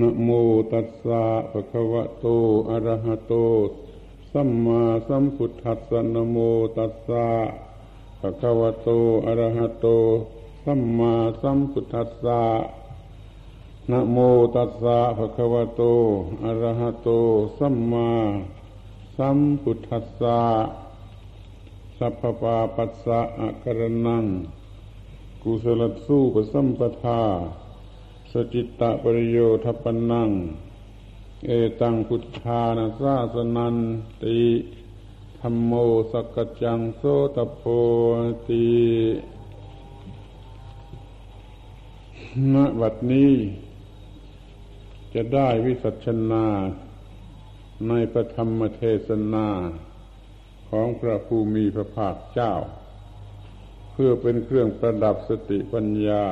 นะโมตัสสะภะคะวะโต อะระหะโต สัมมาสัมพุทธัสสะนะโมตัสสะภะคะวะโต อะระหะโต สัมมาสัมพุทธัสสะนะโมตัสสะภะคะวะโต อะระหะโต สัมมาสัมพุทธัสสะสัพพปาปัสสะอะกรนัง กุศลสู้ปสัมปทา สจิตตะปริโยทปนัง เอตังพุทธานาสาสนันติธรรมโมสกจังโสตโพติณบัดนี้ จะได้วิสัชนาในพระธรรมเทศนาของพระภูมิพระภาคเจ้า เพื่อเป็นเครื่องประดับสติปัญญา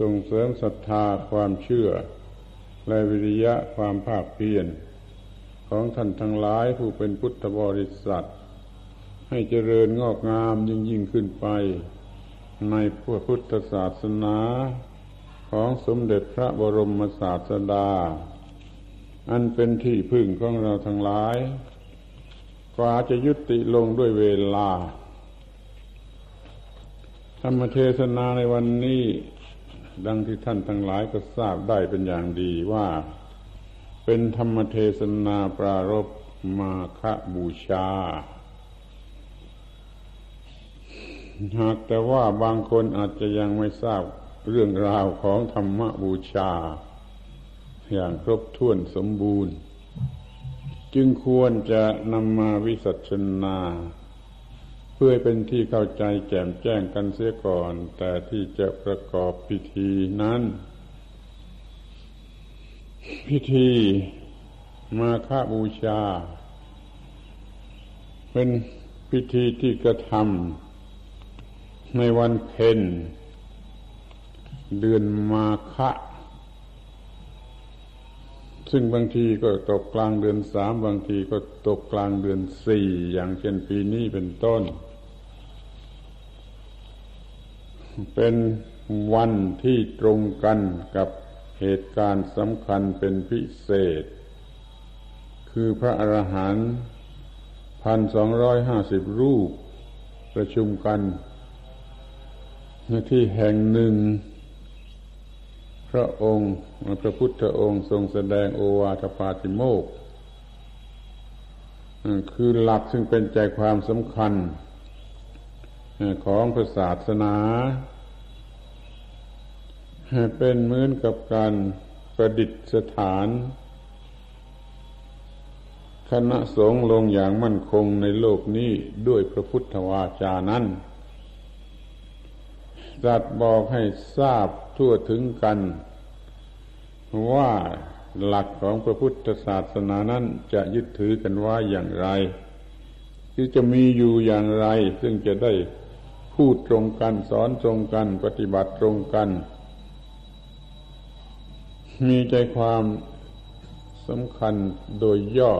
ส่งเสริมศรัทธาความเชื่อ และวิริยะความภาคเพียรของท่านทั้งหลายผู้เป็นพุทธบริษัท ให้เจริญงอกงามยิ่งยิ่งขึ้นไป ในพุทธศาสนาของสมเด็จพระบรมศาสดา อันเป็นที่พึ่งของเราทั้งหลาย กว่าจะยุติลงด้วยเวลา ธรรมเทศนาในวันนี้ ดังที่ท่านทั้งหลายก็ทราบได้เป็นอย่างดีว่า เป็นธรรมเทศนาปรารบมาคบูชา หากแต่ว่าบางคนอาจจะยังไม่ทราบเรื่องราวของธรรมบูชา อย่างครบถ้วนสมบูรณ์ จึงควรจะนำมาวิสัชนา เพื่อเป็นที่เข้าใจแจ่มแจ้งกันเสียก่อน แต่ที่จะประกอบพิธีนั้น พิธีมาฆบูชา เป็นพิธีที่กระทำในวันเพ็ญเดือนมาฆะซึ่งบางทีก็ตกกลางเดือนสามบางทีก็ตกกลางเดือนสี่อย่างเช่นปีนี้เป็นต้น เป็นวันที่ตรงกันกับเหตุการณ์สำคัญเป็นพิเศษ คือพระอรหันต์พันสองร้อยห้าสิบรูป ประชุมกันในที่แห่งหนึ่ง พระองค์พระพุทธองค์ทรงแสดงโอวาทปาติโมกคือหลักซึ่งเป็นใจความสำคัญ ของพระศาสนา เป็นเหมือนกับการประดิษฐาน คณะสงฆ์ลงอย่างมั่นคงในโลกนี้ด้วยพระพุทธวาจานั้นจัดบอกให้ทราบทั่วถึงกัน ว่าหลักของพระพุทธศาสนานั้นจะยึดถือกันว่าอย่างไร ที่จะมีอยู่อย่างไร ซึ่งจะได้ พูดตรงกันสอนตรงกัน ปฏิบัติตรงกัน มีใจความสำคัญโดยย่อ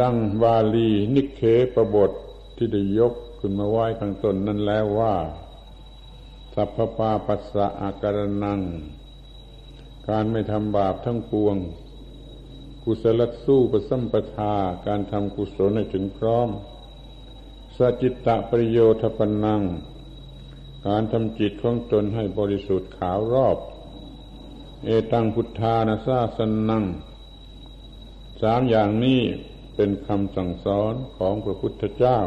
ดังบาลีนิเคปบทที่ได้ยกขึ้นมาไหว้ข้างต้นนั้นแล้วว่า สัพพปาปัสสะอาการนัง การไม่ทำบาปทั้งปวง กุศลสู้ประสัมปทา การทำกุศลให้ถึงพร้อม สจิตตะปริโยทปนัง การทำจิตของตนให้บริสุทธิ์ขาวรอบ เอตังพุทธานาซาสนัง สามอย่างนี้เป็นคำสั่งสอนของพระพุทธเจ้า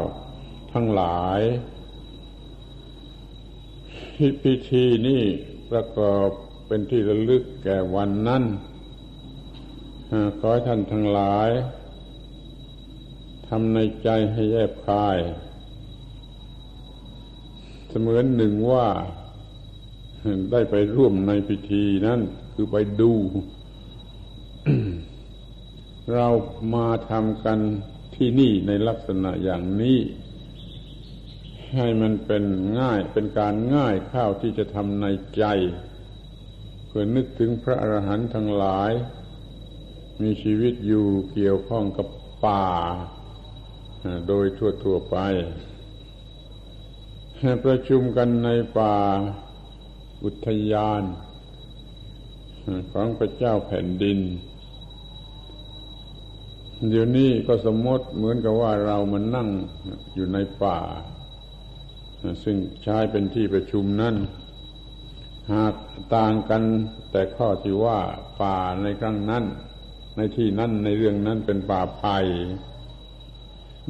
ทั้งหลายพิธีนี้ประกอบเป็นที่ระลึกแก่วันนั้นขอให้ท่านทั้งหลาย ทำในใจให้แยบคาย เสมือนหนึ่งว่าได้ไปร่วมในพิธีนั้นคือไปดู เรามาทำกันที่นี่ในลักษณะอย่างนี้ ให้มันเป็นง่ายเป็นการง่ายข้าวที่จะทำในใจเพื่อนึกถึงพระอรหันต์ทั้งหลาย มีชีวิตอยู่เกี่ยวข้องกับป่า โดยทั่วๆไป ประชุมกันในป่าอุทยาน ของพระเจ้าแผ่นดิน เดี๋ยวนี้ก็สมมติเหมือนกับว่าเรามันนั่งอยู่ในป่า ซึ่งใช้เป็นที่ประชุมนั่นหากต่างกันแต่ข้อที่ว่าป่าในครั้งนั้น ในที่นั้นในเรื่องนั้นเป็นป่าไผ่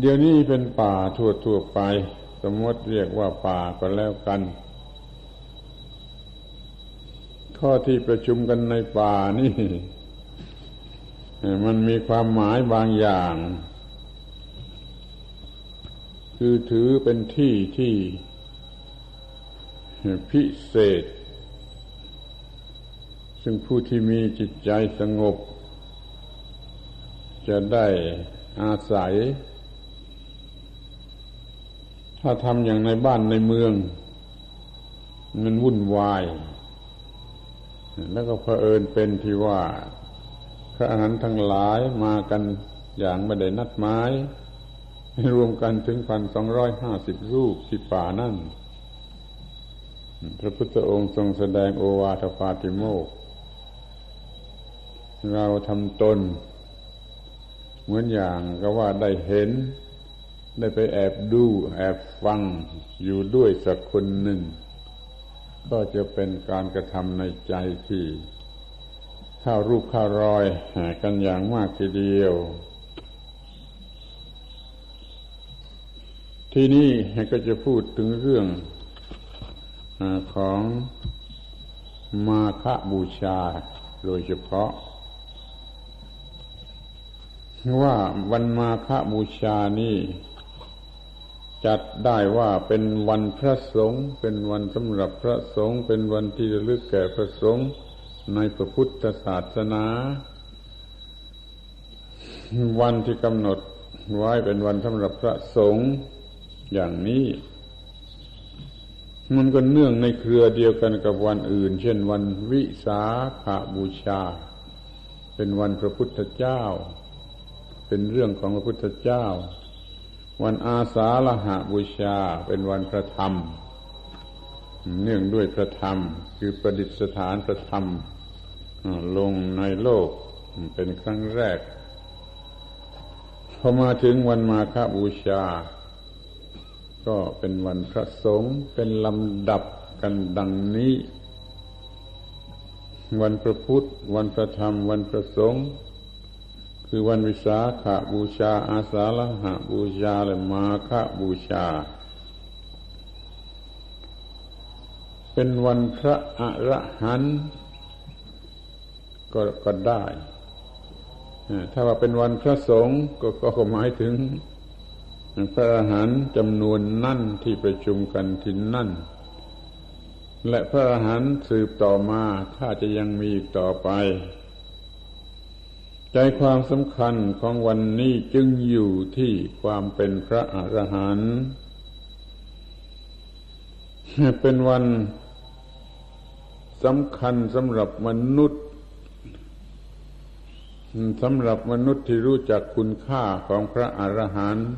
เดี๋ยวนี้เป็นป่าทั่วๆไป สมมติเรียกว่าป่าก็แล้วกัน ข้อที่ประชุมกันในป่านี่ มันมีความหมายบางอย่าง คือถือเป็นที่ที่พิเศษ ซึ่งผู้ที่มีจิตใจสงบ จะได้อาศัย ถ้าทำอย่างในบ้านในเมือง มันวุ่นวาย แล้วก็เผอิญเป็นที่ว่าพระอรหันต์ทั้งหลายมากันอย่างไม่ได้นัดหมายรวมกันถึงพันสองร้อยห้าสิบรูปที่ป่านั่น พระพุทธองค์ทรงแสดงโอวาทปาติโมก เราทำตน เหมือนอย่างก็ว่าได้เห็น ได้ไปแอบดูแอบฟังอยู่ด้วยสักคนหนึ่ง ก็จะเป็นการกระทำในใจที่เข้ารูปเข้ารอยกันอย่างมากทีเดียว ที่นี่ก็จะพูดถึงเรื่องของมาคบูชาโดยเฉพาะ ว่าวันมาคบูชานี่ จัดได้ว่าเป็นวันพระสงฆ์เป็นวันสำหรับพระสงฆ์เป็นวันที่ระลึกแก่พระสงฆ์ในพระพุทธศาสนา วันที่กำหนดไว้เป็นวันสำหรับพระสงฆ์อย่างนี้ มันก็เนื่องในเครือเดียวกันกับวันอื่น เช่นวันวิสาขาบูชา เป็นวันพระพุทธเจ้า เป็นเรื่องของพระพุทธเจ้า วันอาสาฬหาบูชาเป็นวันพระธรรม เนื่องด้วยพระธรรม คือประดิษฐานพระธรรม ลงในโลกเป็นครั้งแรก พอมาถึงวันมาฆบูชา ก็เป็นวันพระสงฆ์เป็นลำดับกันดังนี้ วันพระพุทธ วันพระธรรม วันพระสงฆ์ คือวันวิสาขาบูชา อาสาฬหะบูชา และมาฆบูชา เป็นวันพระอระหันต์ก็ก็ได้ถ้าว่าเป็นวันพระสงฆ์ก็ก็หมายถึง พระอรหันต์จำนวนนั่นที่ประชุมกันที่นั่น และพระอรหันต์สืบต่อมาถ้าจะยังมีต่อไป ใจความสำคัญของวันนี้จึงอยู่ที่ความเป็นพระอรหันต์เป็นวันสำคัญสำหรับมนุษย์สำหรับมนุษย์ที่รู้จักคุณค่าของพระอรหันต์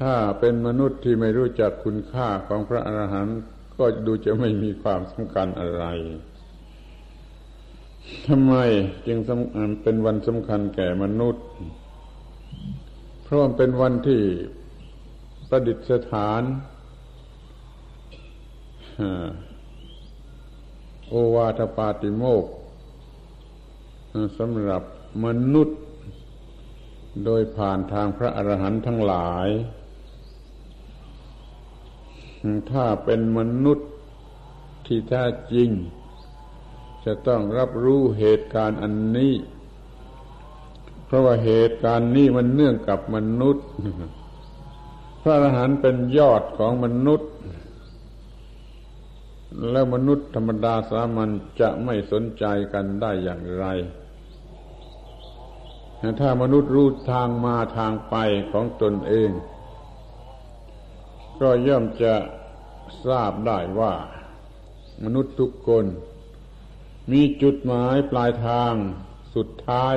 ถ้าเป็นมนุษย์ที่ไม่รู้จักคุณค่าของพระอรหันต์ก็ดูจะไม่มีความสำคัญอะไร ทำไมจึงเป็นวันสำคัญแก่มนุษย์ เพราะมันเป็นวันที่ประดิษฐานโอวาทปาติโมกสำหรับมนุษย์ โดยผ่านทางพระอรหันต์ทั้งหลาย ถ้าเป็นมนุษย์ที่แท้จริง จะต้องรับรู้เหตุการณ์อันนี้ เพราะว่าเหตุการณ์นี้มันเนื่องกับมนุษย์ พระอรหันต์เป็นยอดของมนุษย์ แล้วมนุษย์ธรรมดาสามัญจะไม่สนใจกันได้อย่างไร ถ้ามนุษย์รู้ทางมาทางไปของตนเอง ก็ย่อมจะทราบได้ว่า มนุษย์ทุกคน มีจุดหมายปลายทางสุดท้าย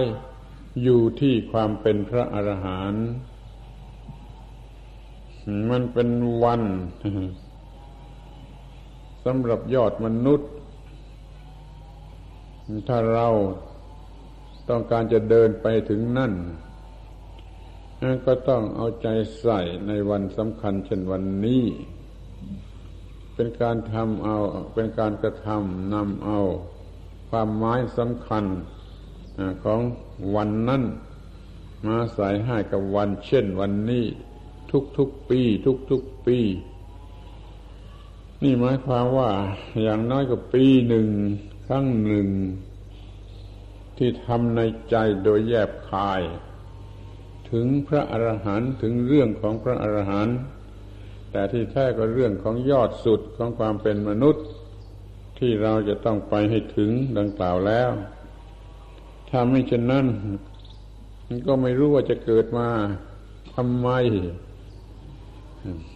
อยู่ที่ความเป็นพระอรหันต์มันเป็นวันสำหรับยอดมนุษย์ ถ้าเราต้องการจะเดินไปถึงนั่น ก็ต้องเอาใจใส่ในวันสำคัญเช่นวันนี้ เป็นการทำเอา เป็นการกระทำนำเอา ความหมายสำคัญของวันนั้นมาใส่ให้กับวันเช่นวันนี้ ทุกๆปี ทุกๆปี นี่หมายความว่าอย่างน้อยก็ปีหนึ่งครั้งหนึ่ง ที่ทำในใจโดยแยบคาย ถึงพระอรหันต์ถึงเรื่องของพระอรหันต์แต่ที่แท้ก็เรื่องของยอดสุดของความเป็นมนุษย์ ที่เราจะต้องไปให้ถึงดังกล่าวแล้ว ถ้าไม่เช่นนั้นก็ไม่รู้ว่าจะเกิดมาทำไม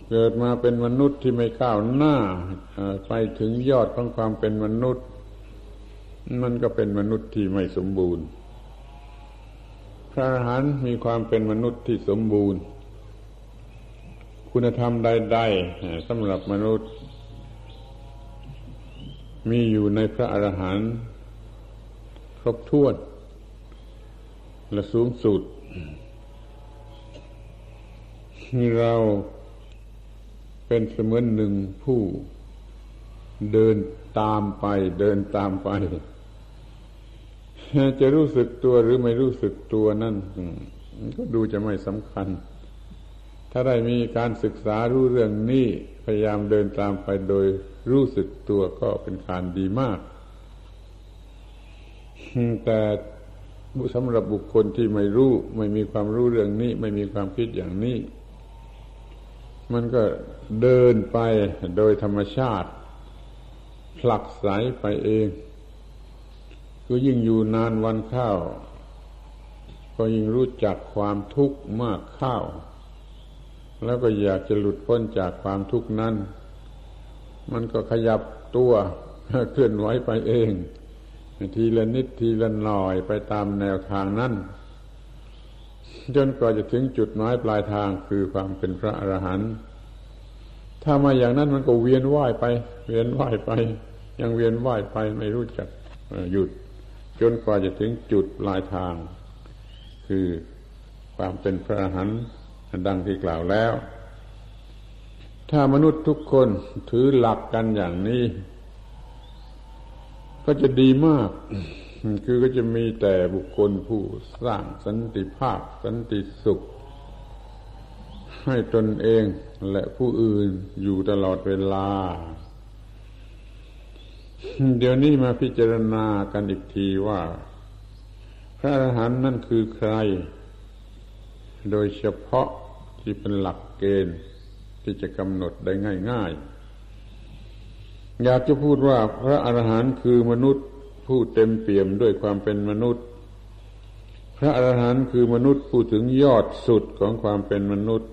เกิดมาเป็นมนุษย์ที่ไม่ก้าวหน้าไปถึงยอดของความเป็นมนุษย์ มันก็เป็นมนุษย์ที่ไม่สมบูรณ์ พระอรหันต์มีความเป็นมนุษย์ที่สมบูรณ์ คุณธรรมใด ๆสำหรับมนุษย์ มีอยู่ในพระอรหันต์ครบถ้วน และสูงสุดเราเป็นเสมือนหนึ่งผู้เดินตามไปเดินตามไป จะรู้สึกตัวหรือไม่รู้สึกตัวนั่นก็ดูจะไม่สำคัญ ถ้าได้มีการศึกษารู้เรื่องนี้พยายามเดินตามไปโดยรู้สึกตัวก็เป็นการดีมาก แต่สำหรับบุคคลที่ไม่รู้ ไม่มีความรู้เรื่องนี้ ไม่มีความคิดอย่างนี้ มันก็เดินไปโดยธรรมชาติ ผลักไสไปเองคือยิ่งอยู่นานวันเข้าก็ยิ่งรู้จักความทุกข์มากเข้า แล้วก็อยากจะหลุดพ้นจากความทุกข์นั้น มันก็ขยับตัวเคลื่อนไหวไปเอง ทีละนิดทีละหน่อยไปตามแนวทางนั้นจนกว่าจะถึงจุดหมายปลายทางคือความเป็นพระอรหันต์ถ้ามาอย่างนั้นมันก็เวียนว่ายไป เวียนว่ายไป ยังเวียนว่ายไปไม่รู้จักหยุด จนกว่าจะถึงจุดปลายทาง คือความเป็นพระอรหันต์ ดังที่กล่าวแล้ว ถ้ามนุษย์ทุกคนถือหลักกันอย่างนี้ ก็จะดีมาก คือก็จะมีแต่บุคคลผู้สร้างสันติภาพ สันติสุข ให้ตนเองและผู้อื่นอยู่ตลอดเวลา เดี๋ยวนี้มาพิจารณากันอีกทีว่า พระอรหันต์นั่นคือใคร โดยเฉพาะ ที่เป็นหลักเกณฑ์ที่จะกำหนดได้ง่าย ๆ อยากจะพูดว่าพระอรหันต์คือมนุษย์ผู้เต็มเปี่ยมด้วยความเป็นมนุษย์ พระอรหันต์คือมนุษย์ผู้ถึงยอดสุดของความเป็นมนุษย์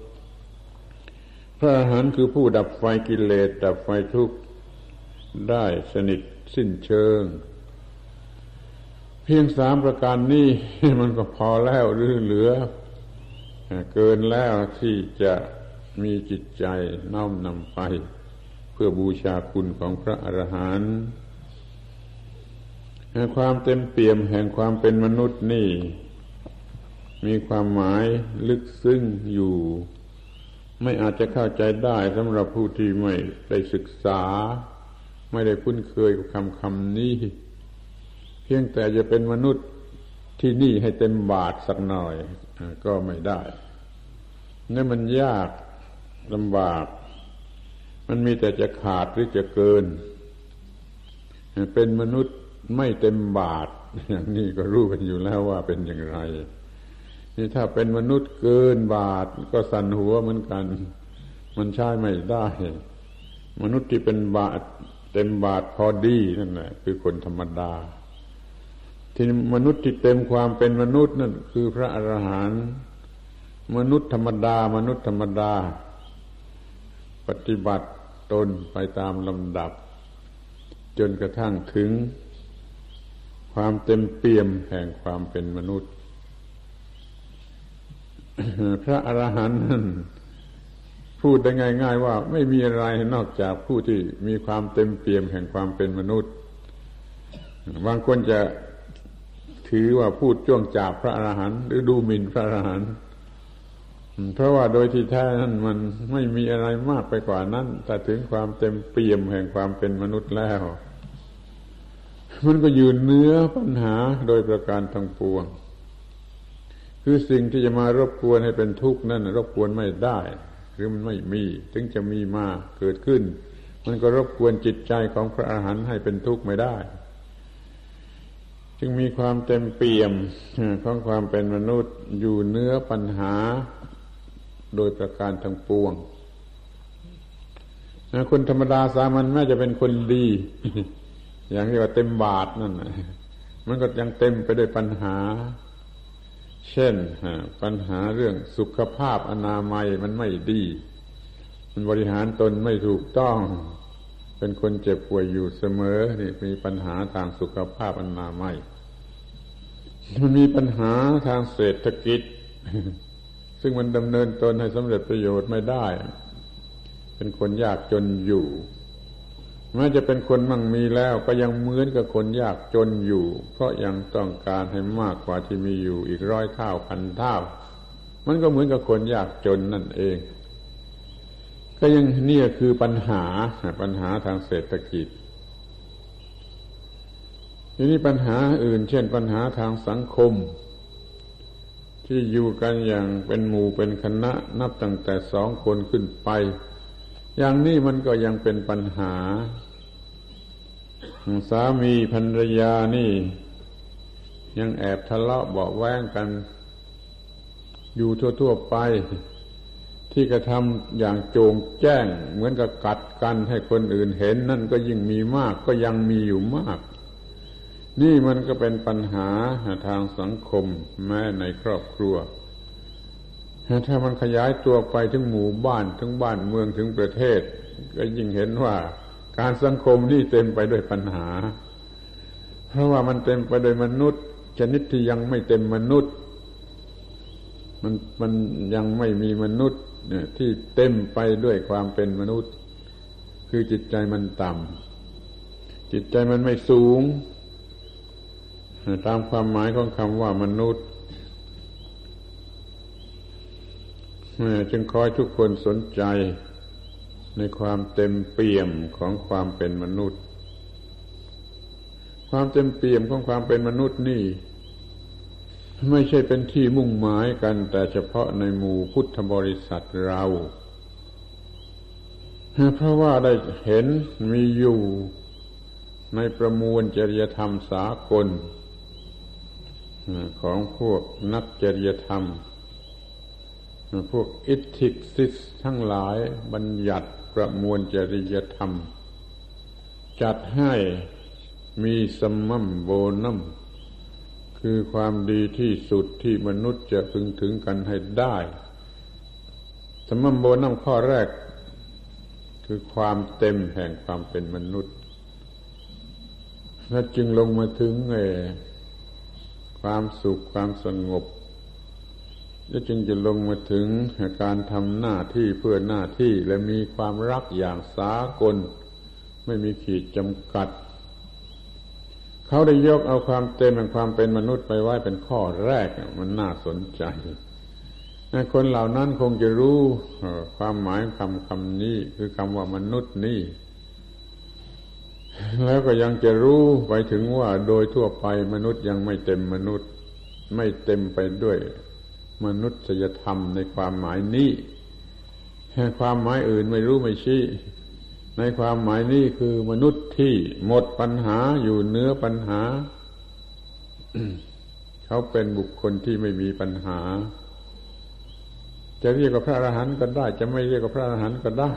พระอรหันต์คือผู้ดับไฟกิเลสดับไฟทุกข์ได้สนิทสิ้นเชิง เพียงสามประการนี้มันก็พอแล้วหรือเหลือ เกินแล้วที่จะมีจิตใจน้อมนำไป เพื่อบูชาคุณของพระอรหันต์ความเต็มเปี่ยมแห่งความเป็นมนุษย์นี่ มีความหมายลึกซึ้งอยู่ ไม่อาจจะเข้าใจได้สำหรับผู้ที่ไม่ได้ศึกษา ไม่ได้คุ้นเคยกับคำคำนี้ เพียงแต่จะเป็นมนุษย์ที่นี่ให้เต็มบาทสักหน่อย ก็ไม่ได้นี่มันยากลำบาก มันมีแต่จะขาดหรือจะเกิน เป็นมนุษย์ไม่เต็มบาท อย่างนี้ก็รู้กันอยู่แล้วว่าเป็นอย่างไร นี่ถ้าเป็นมนุษย์เกินบาท ก็สั่นหัวเหมือนกัน มันใช้ไม่ได้ มนุษย์ที่เป็นบาท เต็มบาทพอดีนั่นแหละคือคนธรรมดา ที่มนุษย์ที่เต็มความเป็นมนุษย์นั่นคือพระอรหันต์มนุษย์ธรรมดา มนุษย์ธรรมดา ปฏิบัติตนไปตามลำดับ จนกระทั่งถึง ความเต็มเปี่ยมแห่งความเป็นมนุษย์ พระอรหันต์นั้นพูดได้ง่าย ๆ ว่าไม่มีอะไรนอกจากผู้ที่มีความเต็มเปี่ยมแห่งความเป็นมนุษย์ บางคนจะ ถือว่าพูดจ้วงจาบพระอรหันต์หรือดูหมิ่นพระอรหันต์เพราะว่าโดยที่แท้นั้นมันไม่มีอะไรมากไปกว่านั้นแต่ถึงความเต็มเปี่ยมแห่งความเป็นมนุษย์แล้ว มันก็ยืนเนื้อปัญหาโดยประการทั้งปวง คือสิ่งที่จะมารบกวนให้เป็นทุกข์นั่นรบกวนไม่ได้ หรือมันไม่มีถึงจะมีมาเกิดขึ้น มันก็รบกวนจิตใจของพระอาหารหันต์ให้เป็นทุกข์ไม่ได้ จึงมีความเต็มเปี่ยมของความเป็นมนุษย์อยู่เนื้อปัญหาโดยประการทั้งปวงคนธรรมดาสามัญแม้จะเป็นคนดี อย่างที่ว่าเต็มบาทนั่นมันก็ยังเต็มไปด้วยปัญหา เช่นปัญหาเรื่องสุขภาพอนามัยมันไม่ดี มันบริหารตนไม่ถูกต้อง เป็นคนเจ็บป่วยอยู่เสมอ นี่มีปัญหาทางสุขภาพอนามัย มันมีปัญหาทางเศรษฐกิจ ซึ่งมันดำเนินตนให้สำเร็จประโยชน์ไม่ได้ เป็นคนยากจนอยู่แม้จะเป็นคนมั่งมีแล้วก็ยังเหมือนกับคนยากจนอยู่ เพราะยังต้องการให้มากกว่าที่มีอยู่อีกร้อยเท่าพันเท่า มันก็เหมือนกับคนยากจนนั่นเอง ก็ยังนี่คือปัญหาปัญหาทางเศรษฐกิจ ทีนี้ปัญหาอื่น เช่นปัญหาทางสังคม ที่อยู่กันอย่างเป็นหมู่เป็นคณะนับตั้งแต่สองคนขึ้นไป อย่างนี้มันก็ยังเป็นปัญหา สามีภรรยานี่ ยังแอบทะเลาะเบาแว้งกัน อยู่ทั่วๆไป ที่กระทำอย่างโจงแจ้ง เหมือนกับกัดกันให้คนอื่นเห็น นั่นก็ยิ่งมีมากก็ยังมีอยู่มาก นี่มันก็เป็นปัญหาทางสังคมแม้ในครอบครัว ถ้ามันขยายตัวไปถึงหมู่บ้านถึงบ้านเมืองถึงประเทศ ก็ยิ่งเห็นว่าการสังคมนี่เต็มไปด้วยปัญหา เพราะว่ามันเต็มไปด้วยมนุษย์ ชนิดที่ยังไม่เต็มมนุษย์ มันมันยังไม่มีมนุษย์เนี่ยที่เต็มไปด้วยความเป็นมนุษย์ คือจิตใจมันต่ำจิตใจมันไม่สูง ตามความหมายของคำว่ามนุษย์จึงคอยทุกคนสนใจในความเต็มเปี่ยมของความเป็นมนุษย์ ความเต็มเปี่ยมของความเป็นมนุษย์นี่ ไม่ใช่เป็นที่มุ่งหมายกัน แต่เฉพาะในหมู่พุทธบริษัทเรา เพราะว่าได้เห็นมีอยู่ในประมวลจริยธรรมสากล ของพวกนักจริยธรรม พวกอิทธิกซิสทั้งหลายบัญญัติประมวลจริยธรรม จัดให้มีสมัมโบนัมคือความดีที่สุดที่มนุษย์จะพึงถึงกันให้ได้ สมัมโบนัมข้อแรก คือความเต็มแห่งความเป็นมนุษย์และจึงลงมาถึงเอ ความสุขความสงบแล้วจึงจะลงมาถึงการทำหน้าที่เพื่อหน้าที่และมีความรักอย่างสากล ไม่มีขีดจำกัด เขาได้ยกเอาความเต็มแห่งความเป็นมนุษย์ไปไว้เป็นข้อแรกมันน่าสนใจคนเหล่านั้นคงจะรู้ความหมายคำคำนี้คือคำว่ามนุษย์นี่ แล้วก็ยังจะรู้ไปถึงว่าโดยทั่วไปมนุษย์ยังไม่เต็มมนุษย์ ไม่เต็มไปด้วย มนุษยธรรมในความหมายนี้ความหมายอื่นไม่รู้ไม่ชี้ ในความหมายนี้คือมนุษย์ที่หมดปัญหาอยู่เนื้อปัญหา เขาเป็นบุคคลที่ไม่มีปัญหา จะเรียกว่าพระอรหันต์ก็ได้ จะไม่เรียกว่าพระอรหันต์ก็ได้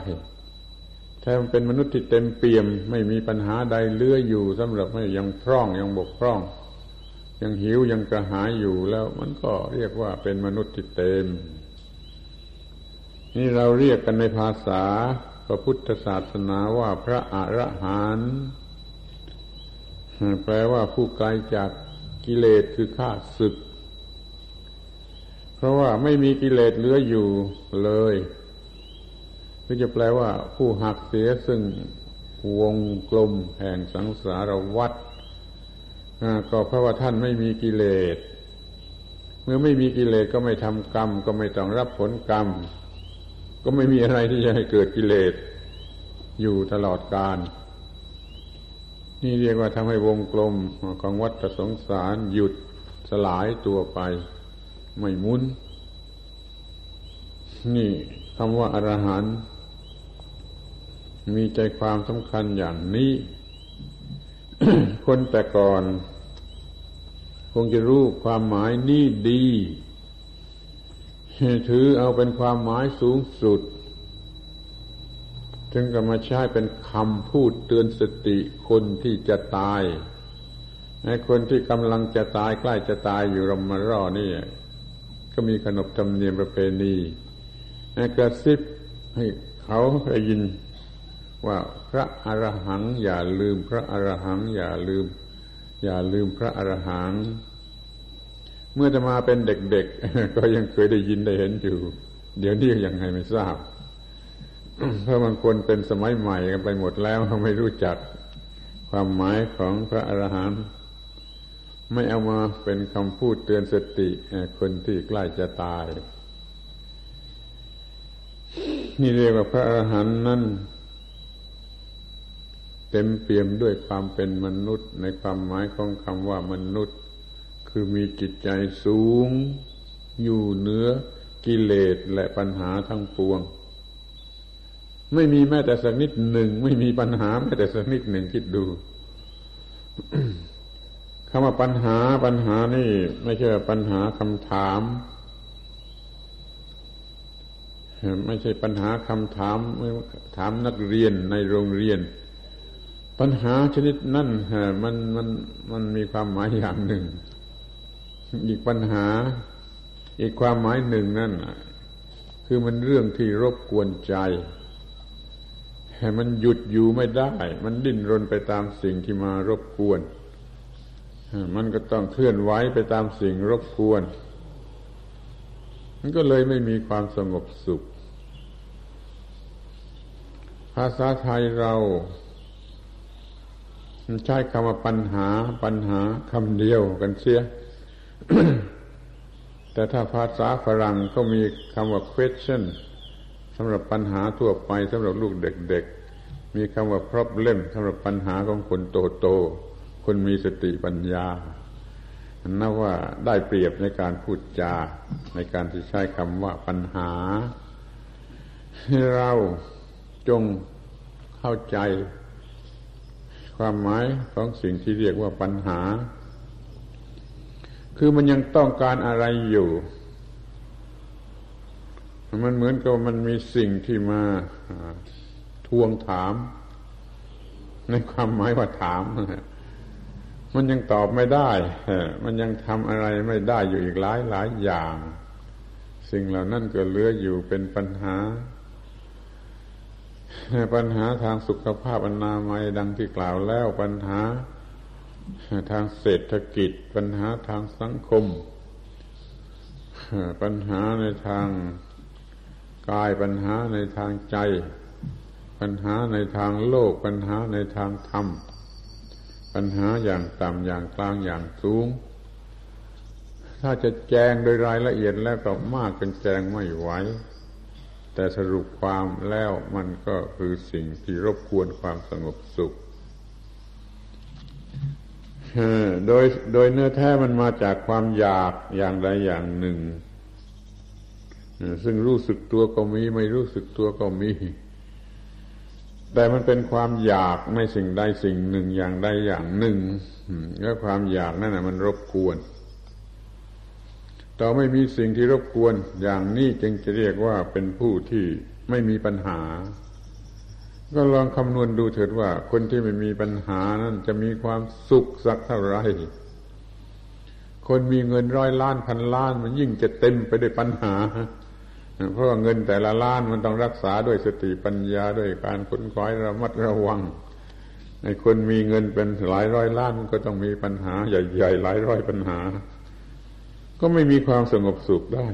ถ้ามันเป็นมนุษย์ที่เต็มเปี่ยม ไม่มีปัญหาใดเลื้ออยู่สำหรับให้ยังพร่องยังบกพร่อง ยังหิวยังกระหายอยู่แล้ว มันก็เรียกว่าเป็นมนุษย์ที่เต็ม นี่เราเรียกกันในภาษาพระพุทธศาสนาว่าพระอรหันต์แปลว่าผู้ไกลจากกิเลสคือข้าศึก เพราะว่าไม่มีกิเลสเหลืออยู่เลย คือจะแปลว่าผู้หักเสียซึ่งวงกลมแห่งสังสารวัฏก็เพราะว่าท่านไม่มีกิเลส เมื่อไม่มีกิเลสก็ไม่ทำกรรม ก็ไม่ต้องรับผลกรรม ก็ไม่มีอะไรที่จะให้เกิดกิเลส อยู่ตลอดกาลนี่เรียกว่าทำให้วงกลมของวัฏสงสารหยุดสลายตัวไป ไม่มุนนี่คำว่าอรหันต์ มีใจความสำคัญอย่างนี้ คนแต่ก่อน คงจะรู้ความหมายนี้ดี ถือเอาเป็นความหมายสูงสุด ถึงกับมาใช้เป็นคำพูดเตือนสติคนที่จะตายในคนที่กำลังจะตายใกล้จะตายอยู่รมารอนี่ก็มีขนบธรรมเนียมประเพณีกระซิบให้เขาได้ยิน ว่าพระอรหังอย่าลืมพระอรหังอย่าลืม อย่าลืมพระอรหัง เมื่อจะมาเป็นเด็กๆ ก็ยังเคยได้ยินได้เห็นอยู่ เดี๋ยวนี้ยังไงไม่ทราบ เพราะบางคนเป็นสมัยใหม่กันไปหมดแล้วไม่รู้จักความหมายของพระอรหันต์ไม่เอามาเป็นคำพูดเตือนสติคนที่ใกล้จะตาย นี่เรียกว่าพระอรหันต์นั้น ต็มเปี่ยมด้วยความเป็นมนุษย์ ในความหมายของคำว่ามนุษย์ คือมีจิตใจสูง อยู่เหนือกิเลสและปัญหาทั้งปวง ไม่มีแม้แต่สักนิดหนึ่ง ไม่มีปัญหาแม้แต่สักนิดหนึ่งคิดดูคำว่าปัญหาปัญหานี่ ไม่ใช่ปัญหาคำถาม ไม่ใช่ปัญหาคำถามถามนักเรียนในโรงเรียน ปัญหาชนิดนั่นมันมันมันมีความหมายอย่างหนึ่ง อีกปัญหา อีกความหมายหนึ่งนั่นคือมันเรื่องที่รบกวนใจมันหยุดอยู่ไม่ได้ มันดิ้นรนไปตามสิ่งที่มารบกวน มันก็ต้องเคลื่อนไหวไปตามสิ่งรบกวน มันก็เลยไม่มีความสงบสุข ภาษาไทยเรา ใช้คำว่าปัญหาปัญหาคำเดียวกันเสีย แต่ถ้าภาษาฝรั่งเขามีคำว่า question สำหรับปัญหาทั่วไปสำหรับลูกเด็กๆ มีคำว่า problem สำหรับปัญหาของคนโตๆคนมีสติปัญญานับว่าได้เปรียบในการพูดจา ในการที่ใช้คำว่าปัญหา ให้เราจงเข้าใจ ความหมายของสิ่งที่เรียกว่าปัญหา คือมันยังต้องการอะไรอยู่ มันเหมือนกับมันมีสิ่งที่มาทวงถาม ในความหมายว่าถาม มันยังตอบไม่ได้มันยังทำอะไรไม่ได้อยู่อีกหลายหลายอย่าง สิ่งเหล่านั้นก็เหลืออยู่เป็นปัญหา ปัญหาทางสุขภาพอนามัยดังที่กล่าวแล้วปัญหาทางเศรษฐกิจ ปัญหาทางสังคม ปัญหาในทางกายปัญหาในทางใจ ปัญหาในทางโลก ปัญหาในทางธรรม ปัญหาอย่างต่ำอย่างกลางอย่างสูง ถ้าจะแจงโดยรายละเอียดแล้วก็มากจนแจงไม่ไหว แต่สรุปความแล้วมันก็คือสิ่งที่รบกวนความสงบสุขโดยโดยเนื้อแท้มันมาจากความอยากอย่างใดอย่างหนึ่ง ซึ่งรู้สึกตัวก็มี ไม่รู้สึกตัวก็มี แต่มันเป็นความอยากในสิ่งใดสิ่งหนึ่งอย่างใดอย่างหนึ่งแล้วความอยากนั่นนะมันรบกวน ต่อไม่มีสิ่งที่รบกวนอย่างนี้จึงจะเรียกว่าเป็นผู้ที่ไม่มีปัญหา ก็ลองคำนวณดูเถิดว่า คนที่ไม่มีปัญหานั้นจะมีความสุขสักเท่าไรคนมีเงินร้อยล้านพันล้าน มันยิ่งจะเต็มไปด้วยปัญหา เพราะาเงินแต่ละล้านมันต้องรักษาด้วยสติปัญญาด้วยการค้นคว้าระมัดระวังในคนมีเงินเป็นหลายร้อยล้านก็ต้องมีปัญหาใหญ่ๆหลายร้อยปัญหา ก็ไม่มีความสงบสุขได้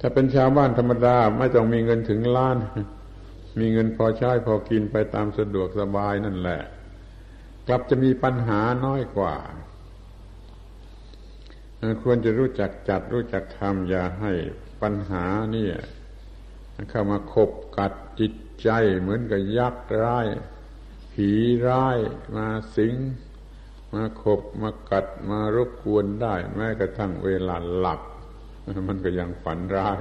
ถ้าเป็นชาวบ้านธรรมดาไม่ต้องมีเงินถึงล้าน มีเงินพอใช้พอกินไปตามสะดวกสบายนั่นแหละ กลับจะมีปัญหาน้อยกว่า ควรจะรู้จักจัดรู้จักทำอย่าให้ปัญหาเนี่ยเข้ามาขบกัดจิตใจเหมือนกับยักษ์ร้าย ผีร้ายมาสิง มาขบมากัดมารบกวนได้ แม้กระทั่งเวลาหลับ มันก็ยังฝันร้าย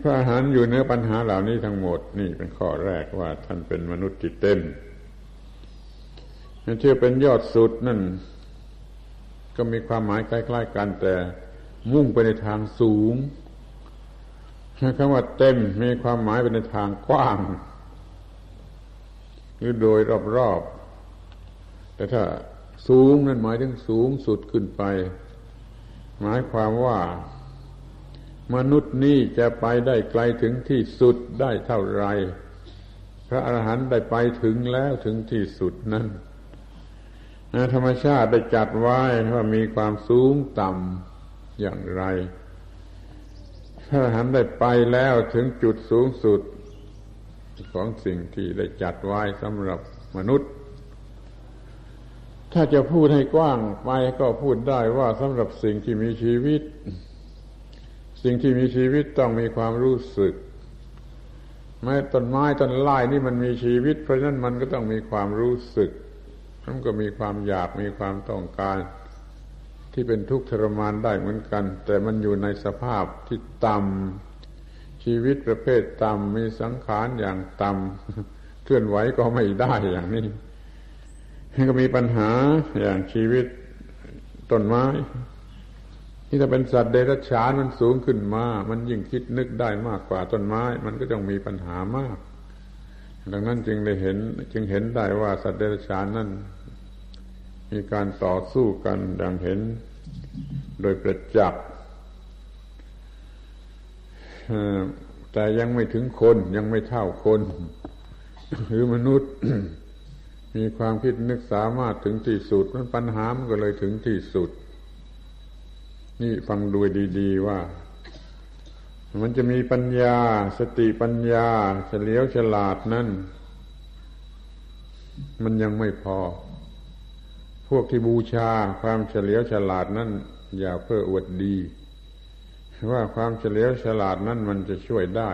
พระอรหันต์อยู่เนื้อปัญหาเหล่านี้ทั้งหมดนี่เป็นข้อแรกว่าท่านเป็นมนุษย์ที่เต็มเชื่อเป็นยอดสุดนั่น ก็มีความหมายคล้ๆกันแต่มุ่งไปในทางสูงคำว่าเต็มมีความหมายไปในทางกว้าง หรือโดยรอบๆ แต่ถ้าสูงนั่นหมายถึงสูงสุดขึ้นไป หมายความว่า มนุษย์นี่จะไปได้ไกลถึงที่สุดได้เท่าไร พระอรหันต์ได้ไปถึงแล้วถึงที่สุดนั้นธรรมชาติได้จัดไว้ว่ามีความสูงต่ำอย่างไร พระอรหันต์ได้ไปแล้วถึงจุดสูงสุดของสิ่งที่ได้จัดไว้สำหรับมนุษย์ ถ้าจะพูดให้กว้างไปก็พูดได้ว่าสำหรับสิ่งที่มีชีวิต สิ่งที่มีชีวิตต้องมีความรู้สึกแม้ต้นไม้ต้นไม้นี่มันมีชีวิต เพราะนั้นมันก็ต้องมีความรู้สึกมันก็มีความอยากมีความต้องการ ที่เป็นทุกข์ทรมานได้เหมือนกัน แต่มันอยู่ในสภาพที่ต่ำชีวิตประเภทต่ำมีสังขารอย่างต่ำเคลื่อนไหวก็ไม่ได้อย่างนี้ ก็มีปัญหาอย่างชีวิตต้นไม้ที่ถ้าเป็นสัตว์เดรัจฉานมันสูงขึ้นมา มันยิ่งคิดนึกได้มากกว่าต้นไม้ มันก็ต้องมีปัญหามาก ดังนั้นจึงได้เห็น จึงเห็นได้ว่าสัตว์เดรัจฉานนั้นมีการต่อสู้กันดังเห็นโดยประจักษ์แต่ยังไม่ถึงคนยังไม่เท่าคน หรือมนุษย์ มีความคิดนึกสามารถถึงที่สุดมันปัญหามันก็เลยถึงที่สุด นี่ฟังดูดีๆว่า มันจะมีปัญญา สติปัญญาเฉลียวฉลาดนั่น มันยังไม่พอ พวกที่บูชาความเฉลียวฉลาดนั้นอย่าเพื่ออวดดี ว่าความเฉลียวฉลาดนั้นมันจะช่วยได้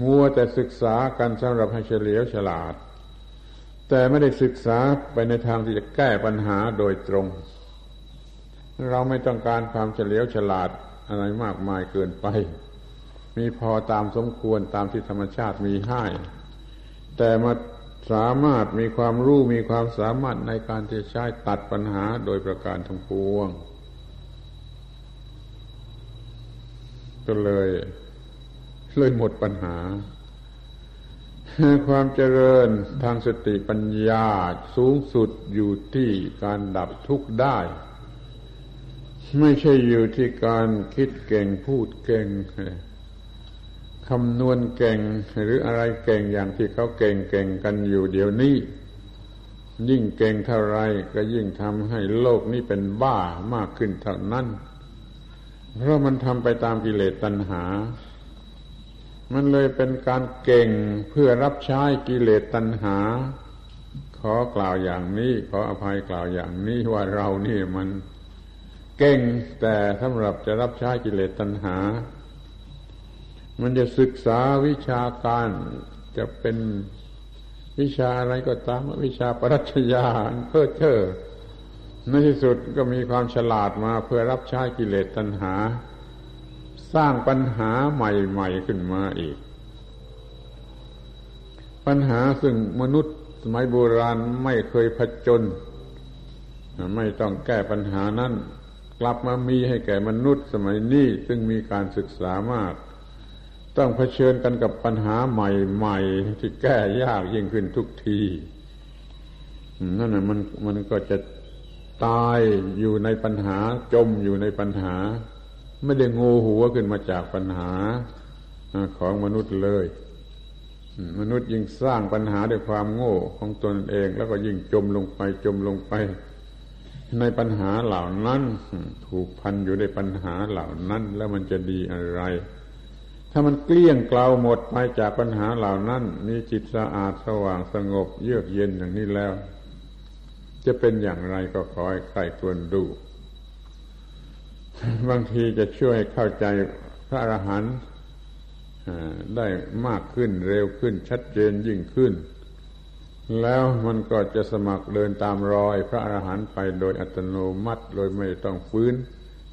มัวแต่ศึกษากันสำหรับให้เฉลียวฉลาด แต่ไม่ได้ศึกษาไปในทางที่จะแก้ปัญหาโดยตรง เราไม่ต้องการความเฉลียวฉลาดอะไรมากมายเกินไป มีพอตามสมควรตามที่ธรรมชาติมีให้ แต่มาสามารถมีความรู้มีความสามารถในการที่จะใช้ตัดปัญหาโดยประการทั้งปวงก็เลยเลยหมดปัญหา ความเจริญทางสติปัญญาสูงสุดอยู่ที่การดับทุกข์ได้ ไม่ใช่อยู่ที่การคิดเก่งพูดเก่งคำนวณเก่งหรืออะไรเก่งอย่างที่เขาเก่งเก่งกันอยู่เดี๋ยวนี้ ยิ่งเก่งเท่าไรก็ยิ่งทำให้โลกนี้เป็นบ้ามากขึ้นเท่านั้น เพราะมันทำไปตามกิเลสตัณหา มันเลยเป็นการเก่งเพื่อรับใช้กิเลสตัณหา ขอกล่าวอย่างนี้ ขออภัยกล่าวอย่างนี้ว่าเรานี่มันเก่งแต่สำหรับจะรับใช้กิเลสตัณหา มันจะศึกษาวิชาการจะเป็นวิชาอะไรก็ตามวิชาปรัชญาเพื่อเธอในที่สุดก็มีความฉลาดมาเพื่อรับใช้กิเลสตัณหา สร้างปัญหาใหม่ๆขึ้นมาอีก ปัญหาซึ่งมนุษย์สมัยโบราณไม่เคยผจญไม่ต้องแก้ปัญหานั้น กลับมามีให้แก่มนุษย์สมัยนี้ซึ่งมีการศึกษามาก ต้องเผชิญกันกับปัญหาใหม่ๆ ที่แก้ยากยิ่งขึ้นทุกทีนั่นน่ะมันมันก็จะตายอยู่ในปัญหาจมอยู่ในปัญหา ไม่ได้งูหัวขึ้นมาจากปัญหาของมนุษย์เลย มนุษย์ยิ่งสร้างปัญหาด้วยความโง่ของตนเอง แล้วก็ยิ่งจมลงไปจมลงไป ในปัญหาเหล่านั้น ถูกพันอยู่ในปัญหาเหล่านั้น แล้วมันจะดีอะไร ถ้ามันเกลี้ยงเกลาหมดไปจากปัญหาเหล่านั้น มีจิตสะอาดสว่างสงบเยือกเย็นอย่างนี้แล้ว จะเป็นอย่างไรก็ขอให้ใครควรดู บางทีจะช่วยเข้าใจพระอรหันต์ได้มากขึ้นเร็วขึ้นชัดเจนยิ่งขึ้น แล้วมันก็จะสมัครเดินตามรอย พระอรหันต์ไปโดยอัตโนมัติ โดยไม่ต้องฟื้น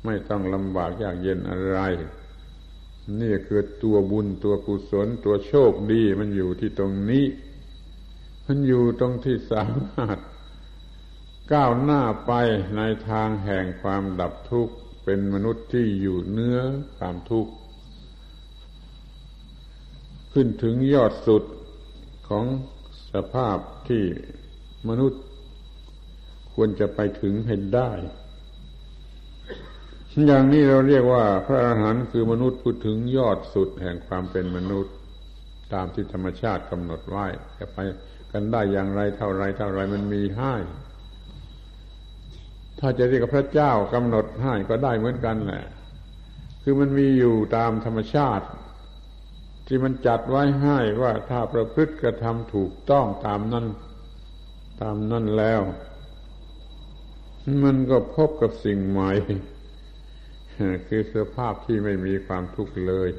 ไม่ต้องลำบากยากเย็นอะไร นี่คือตัวบุญตัวกุศลตัวโชคดีมันอยู่ที่ตรงนี้ มันอยู่ตรงที่สามารถ ก้าวหน้าไปในทางแห่งความดับทุกข์ เป็นมนุษย์ที่อยู่เนื้อความทุกข์ ขึ้นถึงยอดสุดของสภาพที่มนุษย์ควรจะไปถึงให้ได้ อย่างนี้เราเรียกว่าพระอรหันต์คือมนุษย์พูดถึงยอดสุดแห่งความเป็นมนุษย์ ตามที่ธรรมชาติกำหนดไว้จะไปกันได้อย่างไรเท่าไรเท่าไรมันมีให้ ถ้าจะเรียกพระเจ้ากำหนดให้ก็ได้เหมือนกันแหละ คือมันมีอยู่ตามธรรมชาติ ที่มันจัดไว้ให้ว่าถ้าประพฤติกระทำถูกต้องตามนั้น ตามนั้นแล้ว มันก็พบกับสิ่งใหม่ คือสภาพที่ไม่มีความทุกข์เลย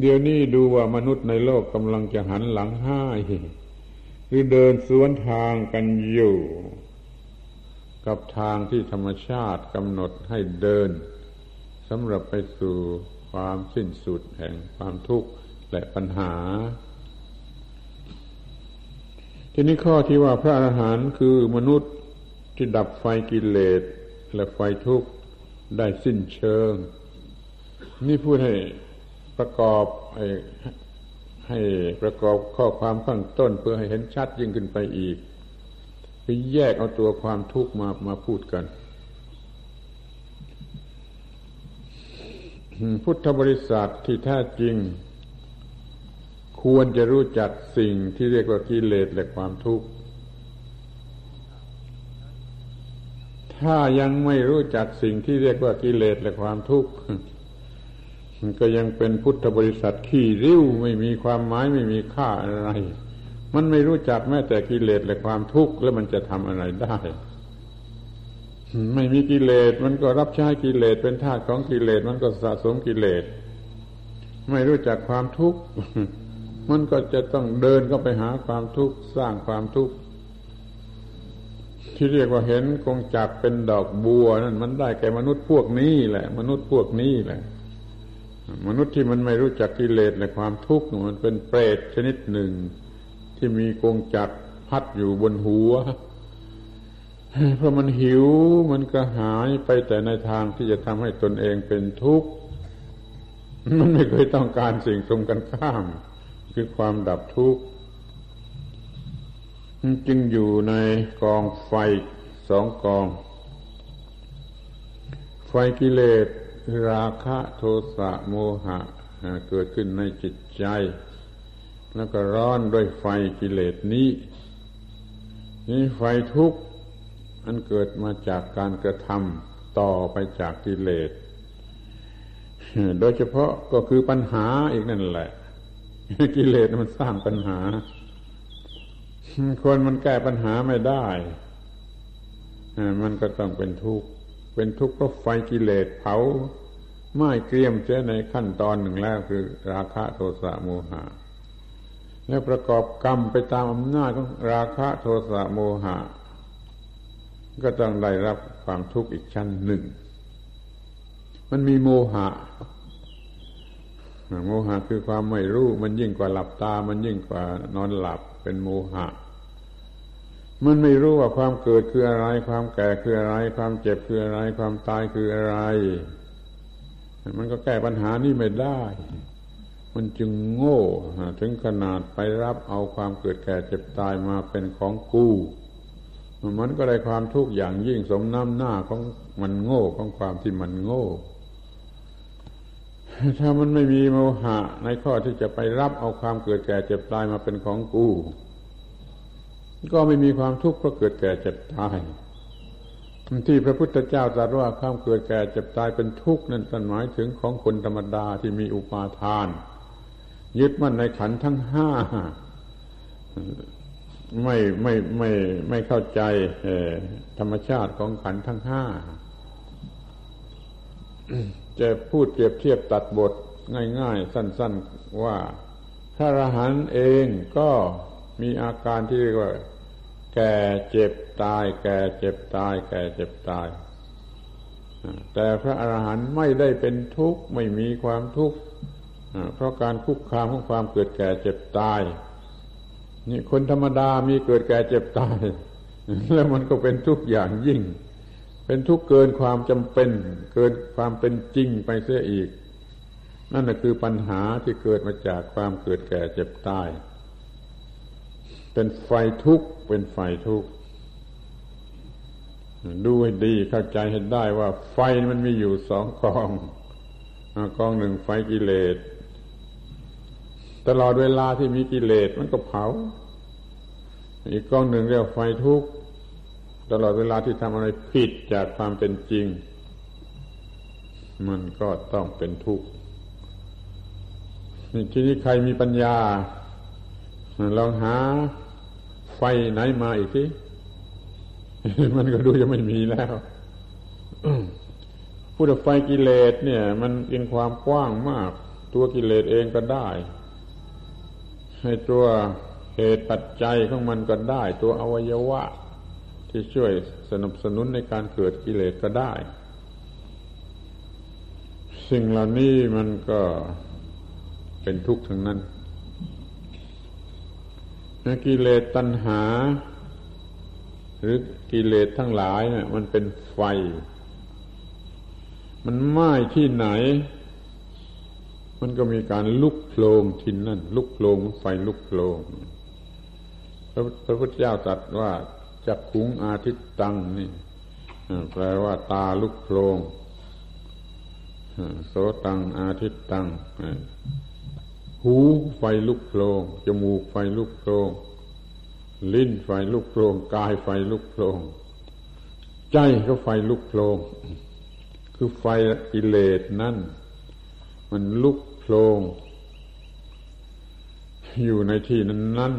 เดี๋ยวนี้ดูว่ามนุษย์ในโลกกำลังจะหันหลังให้หรือเดินสวนทางกันอยู่ กับทางที่ธรรมชาติกำหนดให้เดินสำหรับไปสู่ความสิ้นสุดแห่งความทุกข์และปัญหา ทีนี้ข้อที่ว่าพระอรหันต์คือมนุษย์ที่ดับไฟกิเลสและไฟทุกข์ได้สิ้นเชิง นี่พูดให้ประกอบให้ประกอบข้อความข้างต้นเพื่อให้เห็นชัดยิ่งขึ้นไปอีก คือแยกเอาตัวความทุกข์มามาพูดกัน พุทธบริษัทที่แท้จริง ควรจะรู้จักสิ่งที่เรียกว่ากิเลสและความทุกข์ ถ้ายังไม่รู้จักสิ่งที่เรียกว่ากิเลสและความทุกข์มันก็ยังเป็นพุทธบริษัทขี้ริ้วไม่มีความหมายไม่มีค่าอะไร มันไม่รู้จักแม้แต่กิเลสและความทุกข์แล้วมันจะทำอะไรได้ ไม่มีกิเลสมันก็รับใช้กิเลสเป็นทาสของกิเลสมันก็สะสมกิเลส ไม่รู้จักความทุกข์มันก็จะต้องเดินเข้าไปหาความทุกข์สร้างความทุกข์ที่เรียกว่าเห็นกงจักเป็นดอกบัวนั่นมันได้แก่มนุษย์พวกนี้แหละ มนุษย์พวกนี้แหละ มนุษย์ที่มันไม่รู้จักกิเลสและความทุกข์มันเป็นเปรตชนิดหนึ่ง ที่มีกงจักพัดอยู่บนหัว เพราะมันหิวมันกระหายไปแต่ในทางที่จะทำให้ตนเองเป็นทุกข์ มันไม่เคยต้องการสิ่งตรงกันข้าม คือความดับทุกข์ จึงอยู่ในกองไฟสองกอง ไฟกิเลสราคะโทสะโมหะ เกิดขึ้นในจิตใจ แล้วก็ร้อนด้วยไฟกิเลสนี้นี่ไฟทุกข์อันเกิดมาจากการกระทำต่อไปจากกิเลส โดยเฉพาะก็คือปัญหาอีกนั่นแหละ กิเลสมันสร้างปัญหา คนมันแก้ปัญหาไม่ได้ มันก็ต้องเป็นทุกข์ เป็นทุกข์เพราะไฟกิเลสเผาไม้เกรียมเจ้ในขั้นตอนหนึ่งแล้วคือ ราคะโทสะโมหะ แล้วประกอบกรรมไปตามอำนาจของราคะโทสะโมหะ ก็ต้องได้รับความทุกข์อีกชั้นหนึ่ง มันมีโมหะ โมหะคือความไม่รู้ มันยิ่งกว่าหลับตา มันยิ่งกว่านอนหลับเป็นโมหะ มันไม่รู้ว่าความเกิดคืออะไร ความแก่คืออะไร ความเจ็บคืออะไร ความตายคืออะไร มันก็แก้ปัญหานี้ไม่ได้ มันจึงโง่ถึงขนาดไปรับเอาความเกิดแก่เจ็บตายมาเป็นของกู้มันก็ได้ความทุกข์อย่างยิ่งสมน้ำหน้าของมันโง่ของความที่มันโง่ ถ้ามันไม่มีโมหะ ในข้อที่จะไปรับเอาความเกิดแก่เจ็บตายมาเป็นของกูก็ไม่มีความทุกข์เพราะเกิดแก่เจ็บตายที่พระพุทธเจ้าตรัสว่าความเกิดแก่เจ็บตายเป็นทุกข์นั่นท่านหมายถึงของคนธรรมดาที่มีอุปาทาน ยึดมั่นในขันทั้งห้าไม่ไม่ไม่ไม่เข้าใจธรรมชาติของขันทั้งห้าจะพูดเปรียบเทียบตัดบทง่ายๆ สั้น ๆว่าพระอรหันต์เองก็มีอาการที่เรียกว่า แก่เจ็บตาย แก่เจ็บตาย แก่เจ็บตาย แต่พระอรหันต์ไม่ได้เป็นทุกข์ไม่มีความทุกข์ เพราะการคุกคามของความเกิดแก่เจ็บตาย นี่คนธรรมดามีเกิดแก่เจ็บตาย แล้วมันก็เป็นทุกอย่างยิ่ง เป็นทุกข์เกินความจำเป็น เกินความเป็นจริงไปเสียอีก นั่นแหะคือปัญหาที่เกิดมาจากความเกิดแก่เจ็บตาย เป็นไฟทุกข์เป็นไฟทุกข์ดูให้ดีเข้าใจให้ได้ว่าไฟมันมีอยู่สองกองกองหนึ่งไฟกิเลส ตลอดเวลาที่มีกิเลสมันก็เผา อีกกองหนึ่งเรียกไฟทุกข์ตลอดเวลาที่ทำอะไรผิดจากความเป็นจริง มันก็ต้องเป็นทุกข์ทีนี้ใครมีปัญญา ลองหาไฟไหนมาอีกทีมันก็ดูจะไม่มีแล้วพูดถึงไฟกิเลสเนี่ย มันเป็นความกว้างมาก ตัวกิเลสเองก็ได้ ให้ตัวเหตุปัจจัยของมันก็ได้ ตัวอวัยวะ ที่ช่วยสนับสนุนในการเกิดกิเลสก็ได้ สิ่งเหล่านี้มันก็เป็นทุกข์ทั้งนั้นกิเลสตัณหา หรือกิเลสทั้งหลายเนะี่ยมันเป็นไฟ มันไหม้ที่ไหน มันก็มีการลุกโผลงทินนั่น ลุกโผลงไฟลุกโผลงพระพุทธเจ้าตรัสว่าจักขุงอาทิตตังนี่แปลว่าตาลุกโผลงโสตังอาทิตตังหูไฟลุกโผลงจมูกไฟลุกโผลงลิ้นไฟลุกโผลงกายไฟลุกโผลงใจก็ไฟลุกโผลงคือไฟกิเลสนั่น มันลุกโผลงอยู่ในที่นั้นนั้น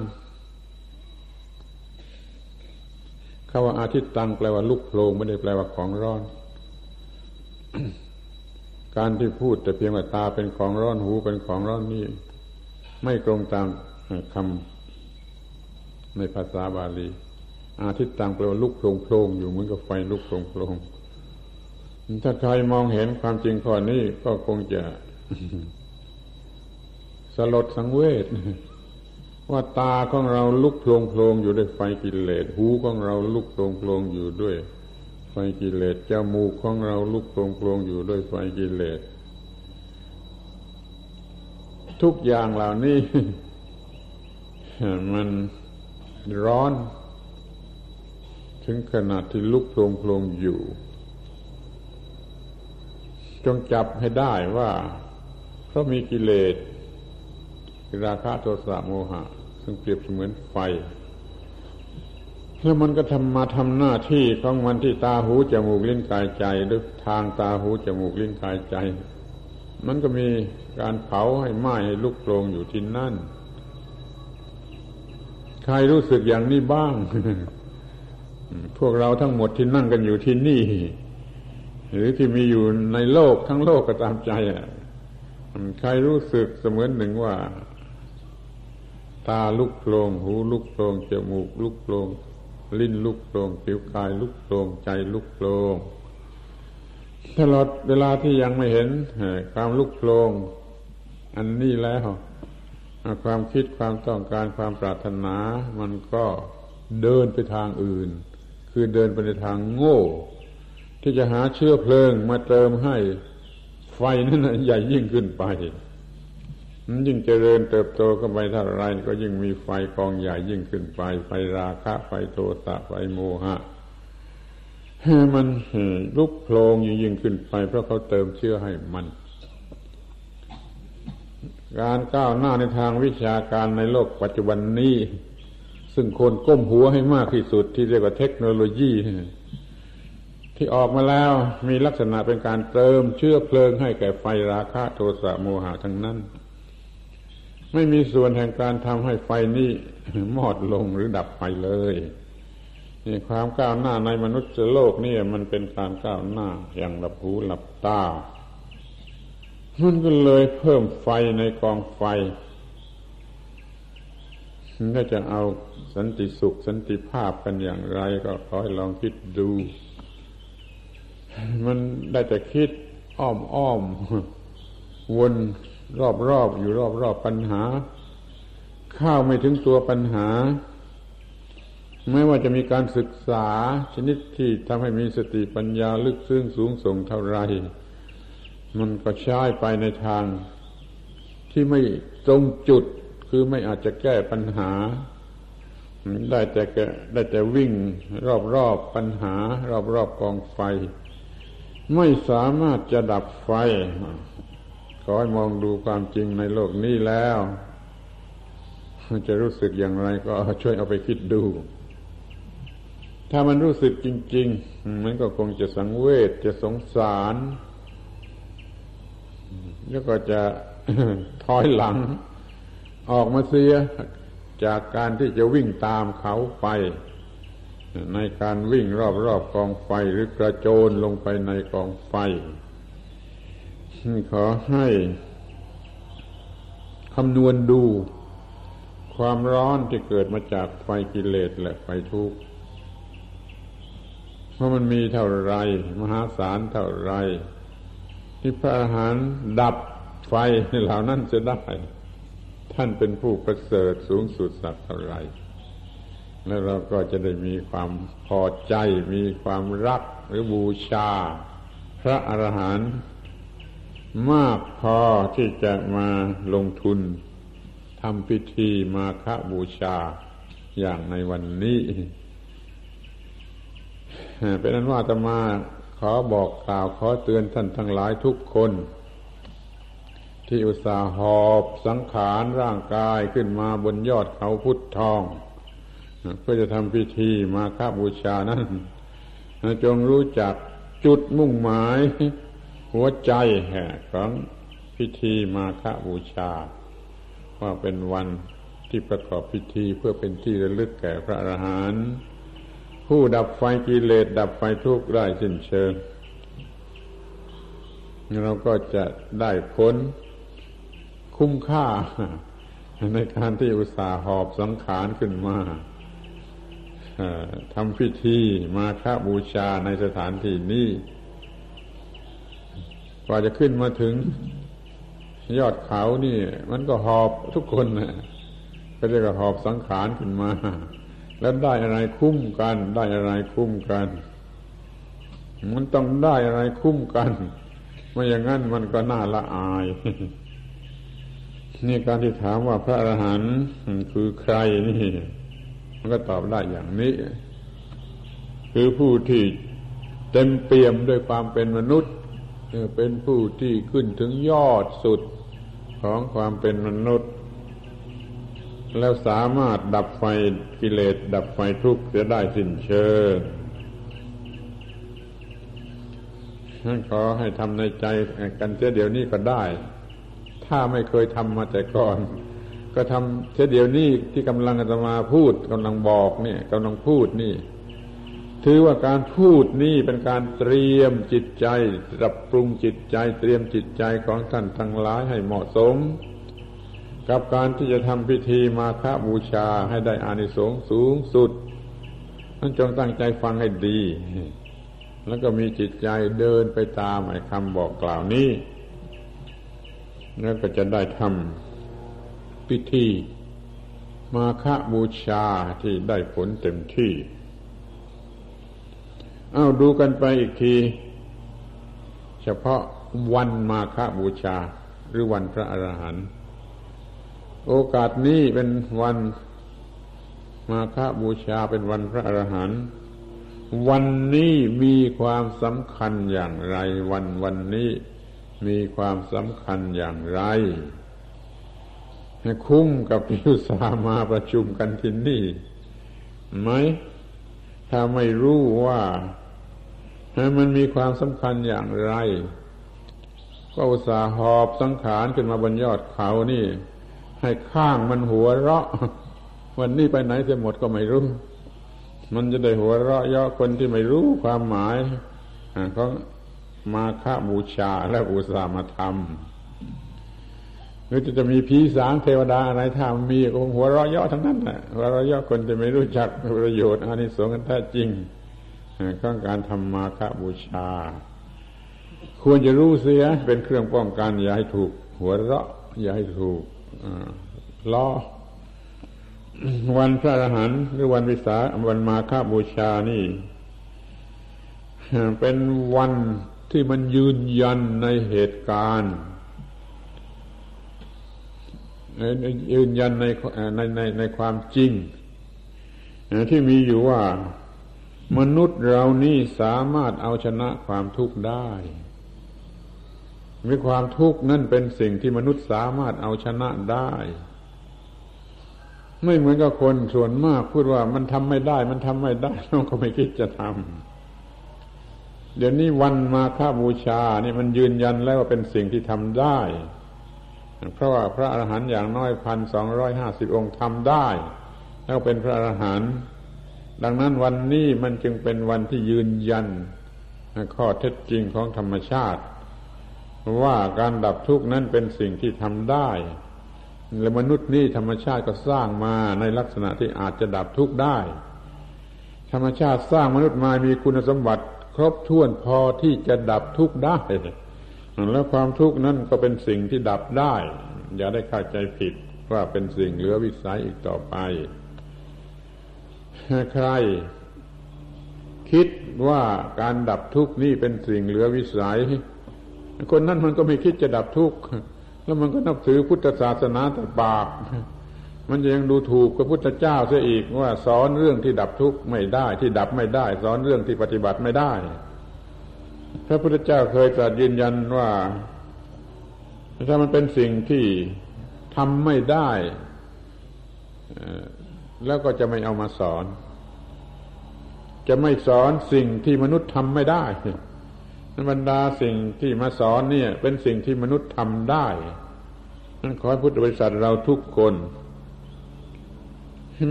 คำว่าอาทิตย์ตังแปลว่าลุกโผลงไม่ได้แปลว่าของร้อน การที่พูดแต่เพียงว่าตาเป็นของร้อนหูเป็นของร้อนนี่ ไม่ตรงตามคำในภาษาบาลี อาทิตย์ตังแปลว่าลุกโผลงโผลงอยู่เหมือนกับไฟลุกโผลงโผลงถ้าใครมองเห็นความจริงข้อนี้ก็คงจะ สลดสังเวชว่าตาของเราลุกโพลงโพลงอยู่ด้วยไฟกิเลส หูของเราลุกโพลงโพลงอยู่ด้วย ไฟกิเลส จมูกของเราลุกโพลงโพลงอยู่ด้วยไฟกิเลส ทุกอย่างเหล่านี้มันร้อน ถึงขนาดที่ลุกโพลงโพลงอยู่ จงจับให้ได้ว่า ราะมีกิเลสราคะโทสะโมหะ ซึ่งเปรียบเสมือนไฟ แล้วมันก็ทำมาทำหน้าที่ของมันที่ตาหูจมูกลิ้นกายใจหรือทางตาหูจมูกลิ้นกายใจ มันก็มีการเผาให้ไหม้ให้ลุกโผลงอยู่ที่นั่น ใครรู้สึกอย่างนี้บ้าง พวกเราทั้งหมดที่นั่งกันอยู่ที่นี่ หรือที่มีอยู่ในโลกทั้งโลกก็ตามใจอะ ใครรู้สึกเสมือนหนึ่งว่า ตาลุกโผลงหูลุกโผลงจมูกลุกโผลงลิ้นลุกโผลงผิวกายลุกโผลงใจลุกโผลงตลอดเวลาที่ยังไม่เห็นความลุกโผลงอันนี้แล้วความคิดความต้องการความปรารถนา มันก็เดินไปทางอื่น คือเดินไปในทางโง่ ที่จะหาเชื้อเพลิงมาเติมให้ ไฟนั้นใหญ่ยิ่งขึ้นไปมันยิ่งเจริญเติบโตขึ้นไปเท่าไรก็ยิ่งมีไฟกองใหญ่ยิ่งขึ้นไป ไฟราคะ ไฟโทสะไฟโมหะมันลุกโผลงยิ่งยิ่งขึ้นไป เพราะเขาเติมเชื่อให้มัน การก้าวหน้าในทางวิชาการในโลกปัจจุบันนี้ ซึ่งคนก้มหัวให้มากที่สุดที่เรียกว่าเทคโนโลยี ที่ออกมาแล้วมีลักษณะเป็นการเติมเชื้อเพลิงให้แก่ไฟราคะโทสะโมหะทั้งนั้น ไม่มีส่วนแห่งการทำให้ไฟนี้มอดลงหรือดับไปเลยนี่ความก้าวหน้าในมนุษย์โลกนี่มันเป็นการก้าวหน้าอย่างหลับหูหลับตามันก็เลยเพิ่มไฟในกองไฟถ้าจะเอาสันติสุขสันติภาพกันอย่างไร ก็ขอให้ลองคิดดู มันได้แต่คิดอ้อมอ้อมวนรอบรอบอยู่รอบรอบปัญหาข้าวไม่ถึงตัวปัญหา ไม่ว่าจะมีการศึกษาชนิดที่ทำให้มีสติปัญญาลึกซึ้งสูงส่งเท่าไร มันก็ใช้ไปในทาง ที่ไม่ตรงจุดคือไม่อาจจะแก้ปัญหา ได้แต่ได้แต่วิ่งรอบๆปัญหารอบๆกองไฟ ไม่สามารถจะดับไฟ ขอให้มองดูความจริงในโลกนี้แล้ว จะรู้สึกอย่างไรก็ช่วยเอาไปคิดดู ถ้ามันรู้สึกจริง ๆ มันก็คงจะสังเวชจะสงสาร แล้วก็จะถอยหลัง ออกมาเสียจากการที่จะวิ่งตามเขาไป ในการวิ่งรอบๆกองไฟหรือกระโจนลงไปในกองไฟ ขอให้คำนวณดูความร้อนที่เกิดมาจากไฟกิเลสและไฟทุกข์เพรามันมีเท่าไร มหาศาลเท่าไร ที่พระอาหารดับไฟเหล่านั้นจะได้ ท่านเป็นผู้ประเสริฐสูงสุดสักเท่าไร แล้วเราก็จะได้มีความพอใจ มีความรักหรือบูชา พระอรหันต์มากพอที่จะมาลงทุนทำพิธีมาฆบูชาอย่างในวันนี้เป็นนั้นว่าจะมาขอบอกกล่าวขอเตือนท่านทั้งหลายทุกคน ที่อุตส่าห์หอบสังขารร่างกายขึ้นมาบนยอดเขาพุทธทอง เพื่อจะทำพิธีมาคาบูชานั้นจงรู้จักจุดมุ่งหมาย หัวใจของพิธีมาคาบูชา ว่าเป็นวันที่ประกอบพิธีเพื่อเป็นที่ระลึกแก่พระอรหันต์ผู้ดับไฟกิเลสดับไฟทุกข์ได้สิ้นเชิง เราก็จะได้ผลคุ้มค่าในการที่อุตสาหอบสังขารขึ้นมา ทำพิธีมาฆบูชาในสถานที่นี้กว่าจะขึ้นมาถึง ยอดเขานี่ มันก็หอบทุกคนนะก็เรียกว่าหอบสังขารขึ้นมา แล้วได้อะไรคุ้มกัน ได้อะไรคุ้มกัน มันต้องได้อะไรคุ้มกัน ไม่อย่างนั้นมันก็น่าละอายนี่การที่ถามว่าพระอรหันต์คือใครนี่ มันก็ตอบได้อย่างนี้ คือผู้ที่เต็มเปี่ยมด้วยความเป็นมนุษย์เป็นผู้ที่ขึ้นถึงยอดสุดของความเป็นมนุษย์ แล้วสามารถดับไฟกิเลสดับไฟทุกข์จะได้สิ้นเชิงนั่นขอให้ทำในใจกันเสียเดี๋ยวนี้ก็ได้ ถ้าไม่เคยทำมาแต่ก่อน ก็ทำเสียเดียวนี้ที่กำลังจะมาพูดกำลังบอกเนี่ยกำลังพูดนี่ ถือว่าการพูดนี่เป็นการเตรียมจิตใจปรับปรุงจิตใจ เตรียมจิตใจของท่านทั้งหลายให้เหมาะสม กับการที่จะทำพิธีมาฆบูชาให้ได้อานิสงส์สูงสุดนั่นจงตั้งใจฟังให้ดี แล้วก็มีจิตใจเดินไปตามไอ้คำบอกกล่าวนี้แล้วก็จะได้ทำ พิธี มาฆบูชาที่ได้ผลเต็มที่ เอาดูกันไปอีกที เฉพาะวันมาฆบูชาหรือวันพระอรหันต์โอกาสนี้เป็นวันมาฆบูชาเป็นวันพระอรหันต์วันนี้มีความสำคัญอย่างไร วันวันนี้มีความสำคัญอย่างไร คุ้มกับที่อุสามาประชุมกันที่นี่ไหม ถ้าไม่รู้ว่ามันมีความสำคัญอย่างไร ก็อุตส่าห์หอบสังขารขึ้นมาบนยอดเขานี่ ให้ข้างมันหัวเราะ วันนี้ไปไหนเสียหมดก็ไม่รู้ มันจะได้หัวเราะย่อคนที่ไม่รู้ความหมายของมาฆบูชาและอุตส่าห์มาทำ หรือจะจะมีผีสางเทวดาอะไรถ้ามีก็หัวเราะเยาะทั้งนั้นแหละหัวเราะเยาะคนจะไม่รู้จักประโยชน์อานิสงส์กันแท้จริงข้องการทำมาฆบูชา ควรจะรู้เสียเป็นเครื่องป้องกันอย่าให้ถูก หัวเราะอย่าให้ถูกล้อวันพระอรหันต์หรือวันวิสาวันมาฆบูชานี่ เป็นวันที่มันยืนยันในเหตุการณ์ ยืนยันในในในในความจริงที่มีอยู่ว่ามนุษย์เรานี่สามารถเอาชนะความทุกข์ได้มีความทุกข์นั่นเป็นสิ่งที่มนุษย์สามารถเอาชนะได้ ไม่เหมือนกับคนส่วนมากพูดว่ามันทำไม่ได้ มันทำไม่ได้เราก็ไม่คิดจะทำเดี๋ยวนี้วันมาฆบูชา นี่มันยืนยันแล้วว่าเป็นสิ่งที่ทำได้ เพราะว่าพระอรหันต์อย่างน้อยพันสองร้อยห้าสิบองค์ทำได้ แล้วเป็นพระอรหันต์ดังนั้นวันนี้มันจึงเป็นวันที่ยืนยัน ข้อเท็จจริงของธรรมชาติ ว่าการดับทุกข์นั้นเป็นสิ่งที่ทำได้ และมนุษย์นี่ธรรมชาติก็สร้างมาในลักษณะที่อาจจะดับทุกข์ได้ ธรรมชาติสร้างมนุษย์มามีคุณสมบัติ ครบถ้วนพอที่จะดับทุกข์ได้ แล้วความทุกข์นั้นก็เป็นสิ่งที่ดับได้ อย่าได้เข้าใจผิดว่าเป็นสิ่งเหลือวิสัยอีกต่อไป ใคร คิดว่าการดับทุกข์นี่เป็นสิ่งเหลือวิสัย คนนั้นมันก็ไม่คิดจะดับทุกข์แล้วมันก็นับถือพุทธศาสนาแต่ปากมันจะยังดูถูกพระพุทธเจ้าเสียอีกว่า สอนเรื่องที่ดับทุกข์ไม่ได้ที่ดับไม่ได้ สอนเรื่องที่ปฏิบัติไม่ได้ พระพุทธเจ้าเคยตรัสยืนยันว่าถ้ามันเป็นสิ่งที่ทำไม่ได้แล้วก็จะไม่เอามาสอน จะไม่สอนสิ่งที่มนุษย์ทำไม่ได้บรรดาสิ่งที่มาสอนเนี่ย เป็นสิ่งที่มนุษย์ทำได้ นั่นขอให้พุทธบริษัทเราทุกคน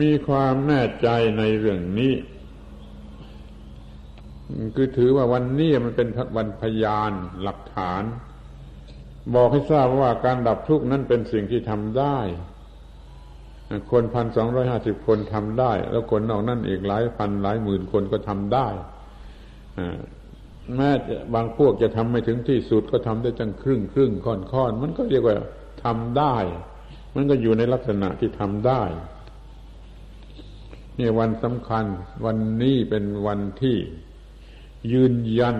มีความแน่ใจในเรื่องนี้ คือถือว่าวันนี้มันเป็นวันพยานหลักฐาน บอกให้ทราบว่าการดับทุกข์นั้นเป็นสิ่งที่ทำได้ คนพันสองร้อยห้าสิบคนทำได้ แล้วคนนอกนั้นอีกหลายพันหลายหมื่นคนก็ทำได้แม้บางพวกจะทำไม่ถึงที่สุดก็ทำได้จังครึ่งครึ่งค่อนค่อนมันก็เรียกว่าทำได้ มันก็อยู่ในลักษณะที่ทำได้นี่วันสำคัญวันนี้เป็นวันที่ ยืนยัน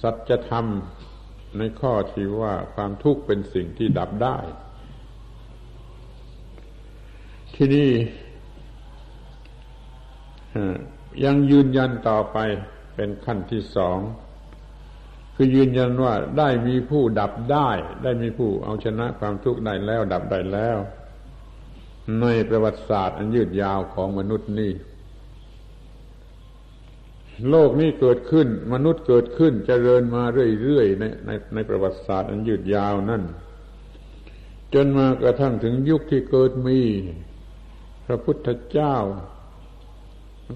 สัจธรรมในข้อที่ว่าความทุกข์เป็นสิ่งที่ดับได้ ที่นี่ยังยืนยันต่อไปเป็นขั้นที่สอง คือยืนยันว่าได้มีผู้ดับได้ ได้มีผู้เอาชนะความทุกข์ได้แล้ว ดับได้แล้ว ในประวัติศาสตร์อันยืดยาวของมนุษย์นี่ โลกนี้เกิดขึ้น มนุษย์เกิดขึ้นจเจริญมาเรื่อยๆในในในประวัติศาสตร์อันยืดยาวนั่น จนมากระทั่งถึงยุคที่เกิดมี พระพุทธเจ้า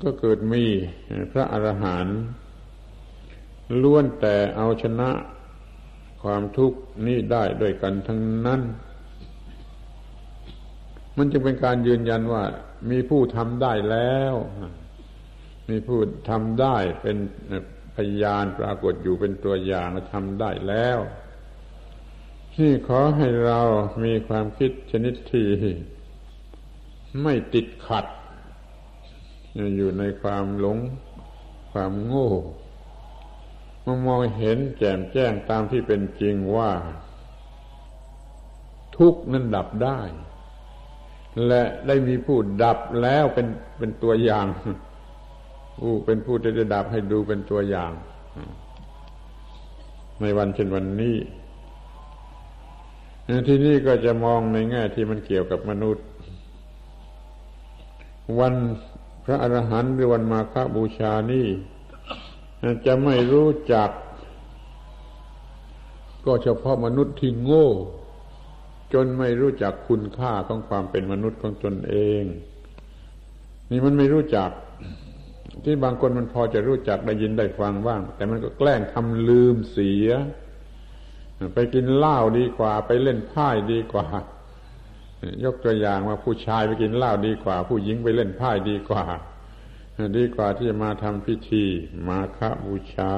ก็เกิดมีพระอรหันต์ล้วนแต่เอาชนะความทุกข์นี้ได้ด้วยกันทั้งนั้น มันจึงเป็นการยืนยันว่ามีผู้ทำได้แล้ว มีผู้ทำได้เป็นพยานปรากฏอยู่เป็นตัวอย่างทำได้แล้วนี่ขอให้เรามีความคิดชนิดที่ไม่ติดขัด อยู่ในความหลงความโง่มามองเห็นแจ่มแจ้งตามที่เป็นจริงว่า ทุกนั้นดับได้ และได้มีผู้ดับแล้วเป็นเป็นตัวอย่าง ผู้เป็นผู้ที่จะดับให้ดูเป็นตัวอย่าง ในวันเช่นวันนี้ที่นี่ก็จะมองในแง่ที่มันเกี่ยวกับมนุษย์ วันพระอรหันต์หรือวันมาฆบูชานี่จะไม่รู้จัก ก็เฉพาะมนุษย์ที่โง่ จนไม่รู้จักคุณค่าของความเป็นมนุษย์ของตนเอง นี่มันไม่รู้จัก ที่บางคนมันพอจะรู้จักได้ยินได้ฟังบ้าง แต่มันก็แกล้งทำลืมเสีย ไปกินเหล้าดีกว่า ไปเล่นไพ่ดีกว่า ยกตัวอย่างว่าผู้ชายไปกินเหล้าดีกว่า ผู้หญิงไปเล่นไพ่ดีกว่า ดีกว่าที่จะมาทำพิธีมาฆบูชา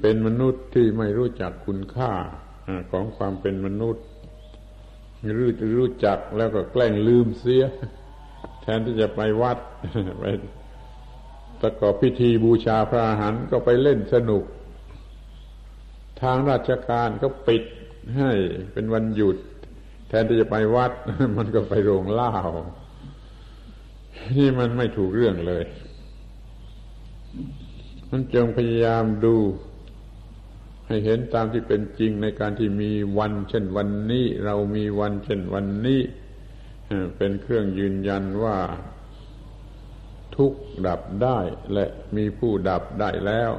เป็นมนุษย์ที่ไม่รู้จักคุณค่าของความเป็นมนุษย์รู้รู้จักแล้วก็แกล้งลืมเสีย แทนที่จะไปวัดไป ประกอบพิธีบูชาพระอาหารก็ไปเล่นสนุก ทางราชการก็ปิดให้เป็นวันหยุด แทนที่จะไปวัด มันก็ไปโรงเล่า นี่มันไม่ถูกเรื่องเลย มันจงพยายามดู ให้เห็นตามที่เป็นจริงในการที่มีวัน เช่นวันนี้ เรามีวัน เช่นวันนี้เป็นเครื่องยืนยันว่า ทุกดับได้และมีผู้ดับได้แล้ว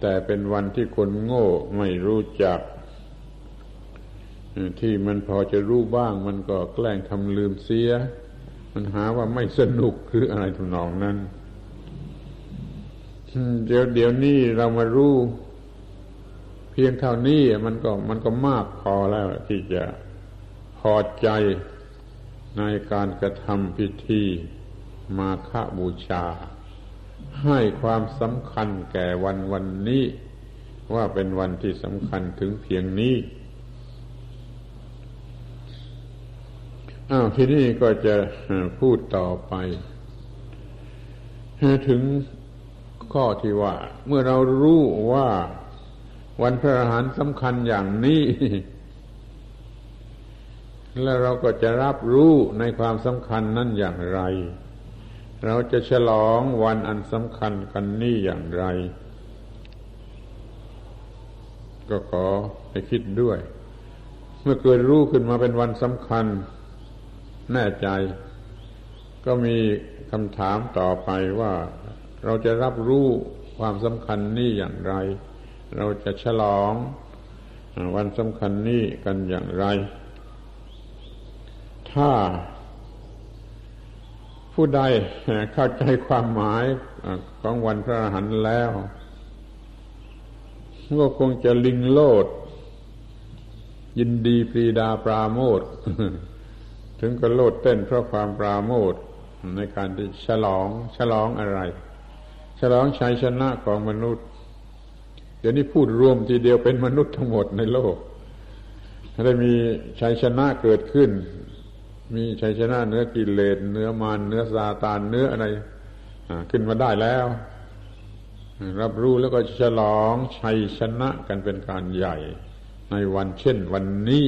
แต่เป็นวันที่คนโง่ไม่รู้จัก ที่มันพอจะรู้บ้าง มันก็แกล้งทำลืมเสีย มันหาว่าไม่สนุกคืออะไรทุนองนั้นเดี๋ยวเดี๋ยวนี้เรามารู้ เพียงเท่านี้มันก็มันก็มากพอแล้วที่จะพอใจในการกระทำพิธี มาฆบูชา ให้ความสำคัญแก่วันวันนี้ ว่าเป็นวันที่สำคัญถึงเพียงนี้อ้าวทีนี้ก็จะพูดต่อไป ถึงข้อที่ว่า เมื่อเรารู้ว่าวันพระอาหารสำคัญอย่างนี้ แล้วเราก็จะรับรู้ในความสำคัญนั้นอย่างไร เราจะฉลองวันอันสำคัญกันนี้อย่างไร ก็ขอให้คิดด้วย เมื่อเกิดรู้ขึ้นมาเป็นวันสำคัญ แน่ใจ ก็มีคำถามต่อไปว่า เราจะรับรู้ความสำคัญนี้อย่างไร เราจะฉลองวันสำคัญนี้กันอย่างไร ถ้า ผู้ใดเข้าใจความหมายของวันพระอรหันต์แล้วก็คงจะลิงโลด ยินดีปรีดาปราโมทถึงก็โลดเต้นเพราะความปราโมทในการที่ฉลอง ฉลองอะไร ฉลองชัยชนะของมนุษย์ เดี๋ยวนี้พูดรวมทีเดียวเป็นมนุษย์ทั้งหมดในโลก ได้มีชัยชนะเกิดขึ้น มีชัยชนะเนื้อกิเลสเนื้อมารเนื้อซาตานเนื้ออะไรขึ้นมาได้แล้ว รับรู้แล้วก็ฉลองชัยชนะกันเป็นการใหญ่ในวันเช่นวันนี้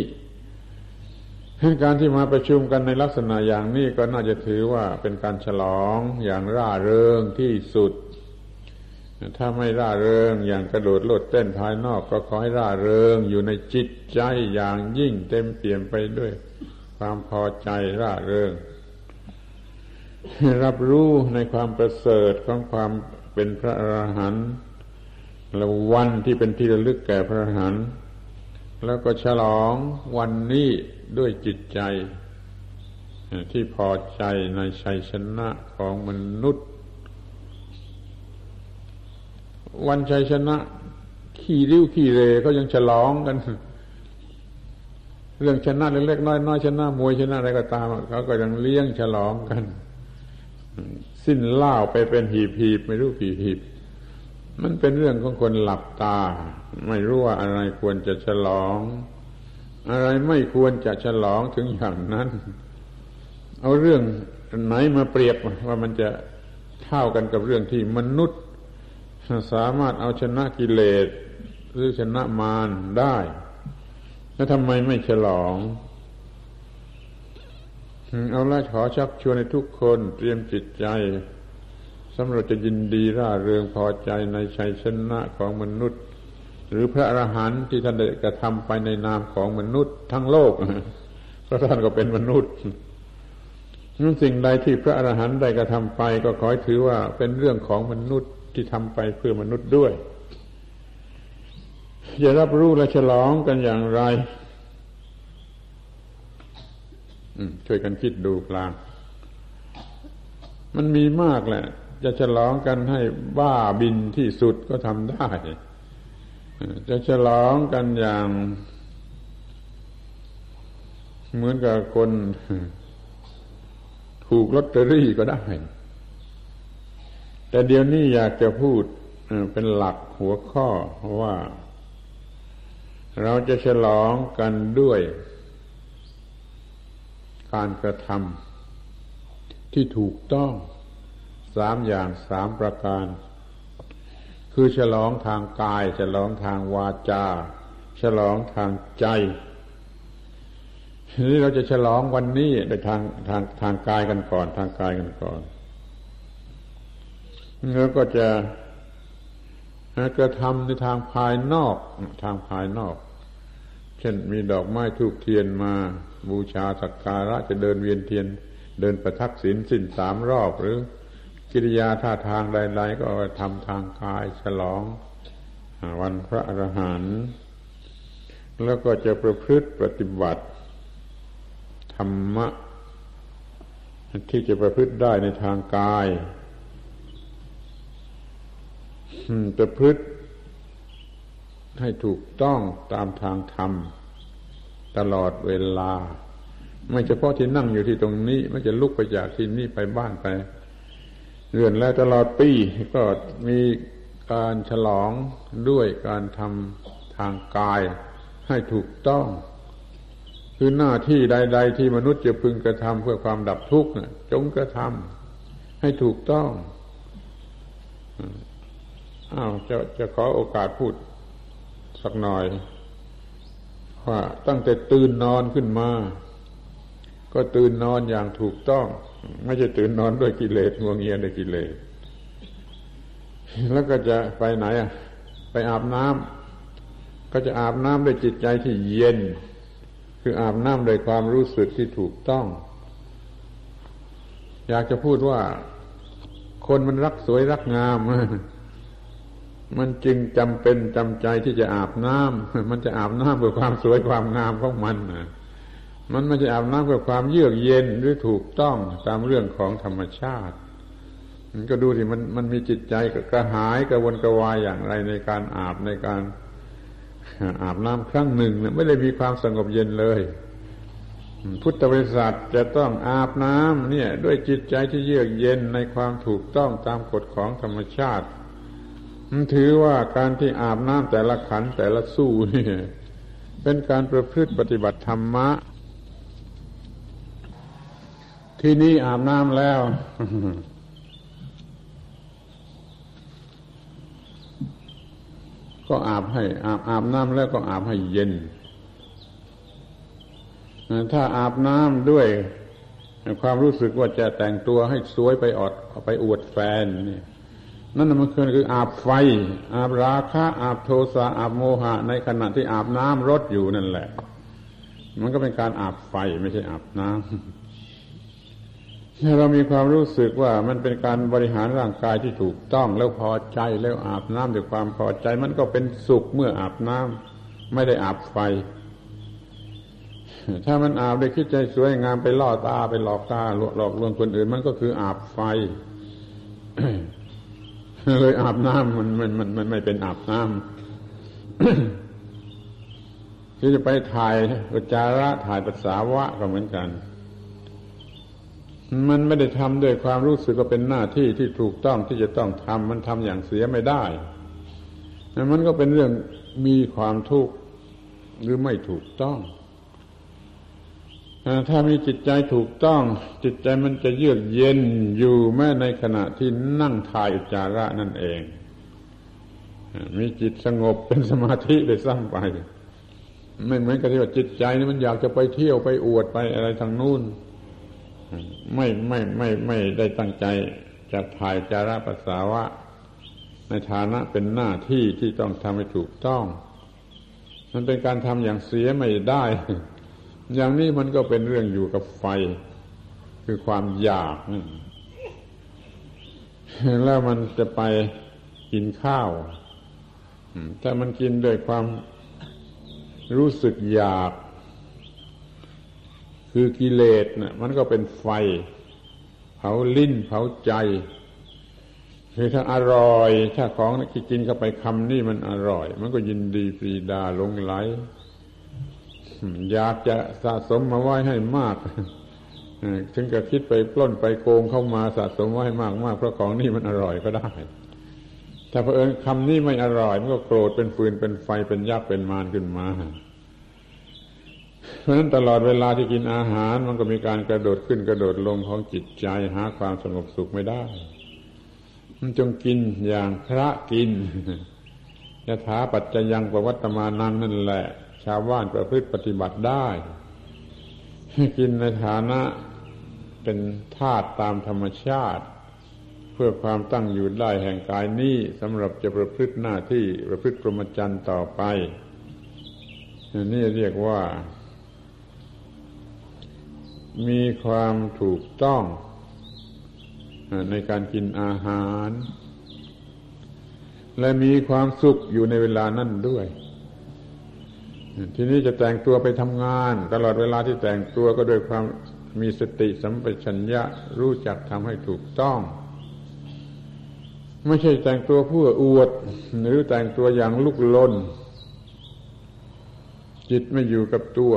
การที่มาประชุมกันในลักษณะอย่างนี้ก็น่าจะถือว่าเป็นการฉลองอย่างร่าเริงที่สุด ถ้าไม่ร่าเริงอย่างกระโดดโลดเต้นภายนอกก็ขอให้ร่าเริงอยู่ในจิตใจอย่างยิ่งเต็มเปี่ยมไปด้วย ความพอใจร่าเริง รับรู้ในความประเสริฐของความเป็นพระอรหันต์และวันที่เป็นที่ระลึกแก่พระอรหันต์แล้วก็ฉลองวันนี้ด้วยจิตใจ ที่พอใจในชัยชนะของมนุษย์ วันชัยชนะ ขี่ริ้วขี่เรเขายังฉลองกัน เรื่องชนะเล็กๆน้อยๆชนะมวยชนะอะไรก็ตามเขาก็ยังเลี้ยงฉลองกัน สิ้นเล่าไปเป็นหีบๆไม่รู้กี่หีบ มันเป็นเรื่องของคนหลับตา ไม่รู้ว่าอะไรควรจะฉลอง อะไรไม่ควรจะฉลองถึงอย่างนั้น เอาเรื่องไหนมาเปรียบว่ามันจะเท่ากันกับเรื่องที่มนุษย์สามารถเอาชนะกิเลสหรือชนะมารได้ แล้วทำไมไม่ฉลอง เอาละขอชักชวนให้ทุกคนเตรียมจิตใจสำหรับจะยินดีร่าเริงพอใจในชัยชนะของมนุษย์ หรือพระอรหันต์ที่ท่านได้กระทำไปในนามของมนุษย์ทั้งโลกเพราะท่านก็เป็นมนุษย์นั้นสิ่งใดที่พระอรหันต์ได้กระทำไป ก็ขอถือว่าเป็นเรื่องของมนุษย์ที่ทำไปเพื่อมนุษย์ด้วย จะรับรู้และฉลองกันอย่างไรช่วยกันคิดดูพลางมันมีมากแหละ จะฉลองกันให้บ้าบินที่สุดก็ทำได้ จะฉลองกันอย่าง เหมือนกับคนถูกลอตเตอรี่ก็ได้ แต่เดี๋ยวนี้อยากจะพูดเป็นหลักหัวข้อว่า เราจะฉลองกันด้วยการกระทำที่ถูกต้องสามอย่างสามประการ คือฉลองทางกาย ฉลองทางวาจา ฉลองทางใจนี่เราจะฉลองวันนี้ในทางทางทางกายกันก่อน ทางกายกันก่อนแล้วก็จะกระทำในทางภายนอกทางภายนอก เช่นมีดอกไม้ทูกเทียนมาบูชาสักการะจะเดินเวียนเทียน เดินประทักษิณสิ้นสามรอบหรือกิริยาท่าทางใดๆก็ทำทางกายฉลอง วันพระอรหันต์แล้วก็จะประพฤติปฏิบัติ ธรรมะ ที่จะประพฤติได้ในทางกายประพฤติ ให้ถูกต้องตามทางธรรม ตลอดเวลา ไม่เฉพาะที่นั่งอยู่ที่ตรงนี้ ไม่จะลุกไปจากที่นี่ไปบ้านไปเรือนแล้วตลอดปีก็มีการฉลองด้วยการทำทางกายให้ถูกต้อง คือหน้าที่ใด ๆ ที่มนุษย์จะพึงกระทำเพื่อความดับทุกข์จงกระทำให้ถูกต้องอ้าวจะจะขอโอกาสพูด สักหน่อย ว่าตั้งแต่ตื่นนอนขึ้นมา ก็ตื่นนอนอย่างถูกต้อง ไม่ใช่ตื่นนอนด้วยกิเลสงวงเงียด้วยกิเลสแล้วก็จะไปไหนอะ ไปอาบน้ำก็จะอาบน้ำด้วยจิตใจที่เย็น คืออาบน้ำโดยความรู้สึกที่ถูกต้อง อยากจะพูดว่า คนมันรักสวยรักงาม มันจึงจำเป็นจำใจที่จะอาบน้ำมันจะอาบน้ำเพื่อความสวยความงามของมันมันไม่จะอาบน้ำเพื่อความเยือกเย็นหรือถูกต้องตามเรื่องของธรรมชาติ มันก็ดูสิมันมันมีจิตใจกระหายกระวนกระวายอย่างไรในการอาบในการอาบน้ำครั้งหนึ่งไม่ได้มีความสงบเย็นเลยพุทธบริษัทจะต้องอาบน้ำเนี่ย ด้วยจิตใจที่เยือกเย็นในความถูกต้องตามกฎของธรรมชาติ ถือว่าการที่อาบน้ำแต่ละขันแต่ละสู้นี่เป็นการประพฤติปฏิบัติธรรมะ ที่นี่อาบน้ำแล้ว ก็อาบให้ อาบอาบน้ำแล้วก็อาบให้เย็น ถ้าอาบน้ำด้วย ความรู้สึกว่าจะแต่งตัวให้สวยไปอดไปอวดแฟนนี่ นั่นมันคือคืออาบไฟ อาบราคะ อาบโทสะอาบโมหะ ในขณะที่อาบน้ำรถอยู่นั่นแหละ มันก็เป็นการอาบไฟไม่ใช่อาบน้ำถ้าเรามีความรู้สึกว่ามันเป็นการบริหารร่างกายที่ถูกต้องแล้วพอใจแล้วอาบน้ำด้วยความพอใจ มันก็เป็นสุขเมื่ออาบน้ำไม่ได้อาบไฟ ถ้ามันอาบด้วยคิดใจสวยงามไปล่อตาไปหลอกตาหลอกลวงคนอื่น มันก็คืออาบไฟ เลยอาบน้ำมันมันมันมันไม่เป็นอาบน้ำที่จะไปถ่ายอุจจาระถ่ายปัสสาวะก็เหมือนกัน มันไม่ได้ทำด้วยความรู้สึกว่าเป็นหน้าที่ที่ถูกต้องที่จะต้องทำมันทำอย่างเสียไม่ได้มันก็เป็นเรื่องมีความทุกข์หรือไม่ถูกต้อง ถ้ามีจิตใจถูกต้อง จิตใจมันจะเยือกเย็นอยู่แม้ในขณะที่นั่งทายอุจจาระนั่นเอง มีจิตสงบเป็นสมาธิได้สร้างไปไม่เหมือนกับที่ว่าจิตใจนี่มันอยากจะไปเที่ยวไปอวดไปอะไรทางนู้นไม่ไม่ไม่ไม่ได้ตั้งใจจะถ่ายจาระภาษาวะ ในฐานะเป็นหน้าที่ที่ต้องทำให้ถูกต้อง มันเป็นการทำอย่างเสียไม่ได้ อย่างนี้มันก็เป็นเรื่องอยู่กับไฟ คือความอยากนั่แล้วมันจะไปกินข้าวถ้ามันกินด้วยความรู้สึกอยาก คือกิเลสนะมันก็เป็นไฟ เผาลิ้นเผาใจ คือถ้าอร่อย ถ้าของที่กินเข้าไปคำนี่มันอร่อย มันก็ยินดีปรีดาลงไหล อยากจะสะสมมาไว้ให้มากถึงกับคิดไปปล้นไปโกงเข้ามาสะสมไว้ให้มากมากเพราะของนี่มันอร่อยก็ได้ถ้าเผอิญคำนี้ไม่อร่อย มันก็โกรธเป็นฟืนเป็นไฟเป็นยักษ์เป็นมารขึ้นมา เพราะฉะนั้นตลอดเวลาที่กินอาหาร มันก็มีการกระโดดขึ้นกระโดดลงของจิตใจหาความสงบสุขไม่ได้มันจงกินอย่างพระกินยถาปัจจยังประวัตมานังนั่นแหละ ชาวบ้านประพฤติปฏิบัติได้ กินในฐานะเป็นธาตุตามธรรมชาติ เพื่อความตั้งอยู่ได้แห่งกายนี้สำหรับจะประพฤติหน้าที่ประพฤติพรหมจรรย์ต่อไปนี่เรียกว่า มีความถูกต้อง ในการกินอาหาร และมีความสุขอยู่ในเวลานั้นด้วย ทีนี้จะแต่งตัวไปทำงาน ตลอดเวลาที่แต่งตัวก็ด้วยความมีสติสัมปชัญญะรู้จักทำให้ถูกต้อง ไม่ใช่แต่งตัวเพื่ออวด หรือแต่งตัวอย่างลุกลน จิตไม่อยู่กับตัว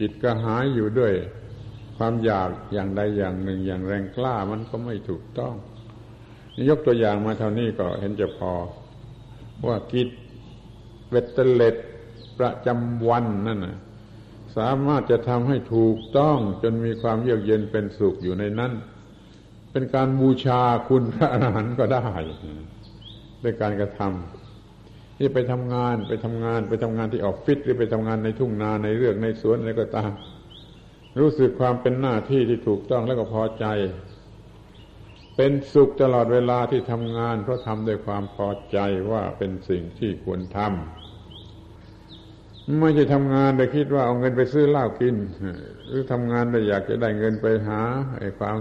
จิตก็หายอยู่ด้วย ความอยากอย่างใดอย่างหนึ่งอย่างแรงกล้ามันก็ไม่ถูกต้อง ยกตัวอย่างมาเท่านี้ก็เห็นจะพอ ว่ากิจเวตเตเล็ด ประจำวันนั่นนะสามารถจะทำให้ถูกต้องจนมีความเยือกเย็นเป็นสุขอยู่ในนั้น เป็นการบูชาคุณพระอรหันต์ก็ได้ด้วยการกระทำที่ไปทำงานไปทำงานไปทำงานที่ออฟฟิศหรือไปทำงานในทุ่งนาในเรื่องในสวนอะไรก็ตาม รู้สึกความเป็นหน้าที่ที่ถูกต้องแล้วก็พอใจ เป็นสุขตลอดเวลาที่ทำงาน เพราะทำด้วยความพอใจว่าเป็นสิ่งที่ควรทำ ไม่ใช่ทำงานแต่คิดว่าเอาเงินไปซื้อเหล้ากิน หรือทำงานแต่อยากจะได้เงินไปหาไอ้ความ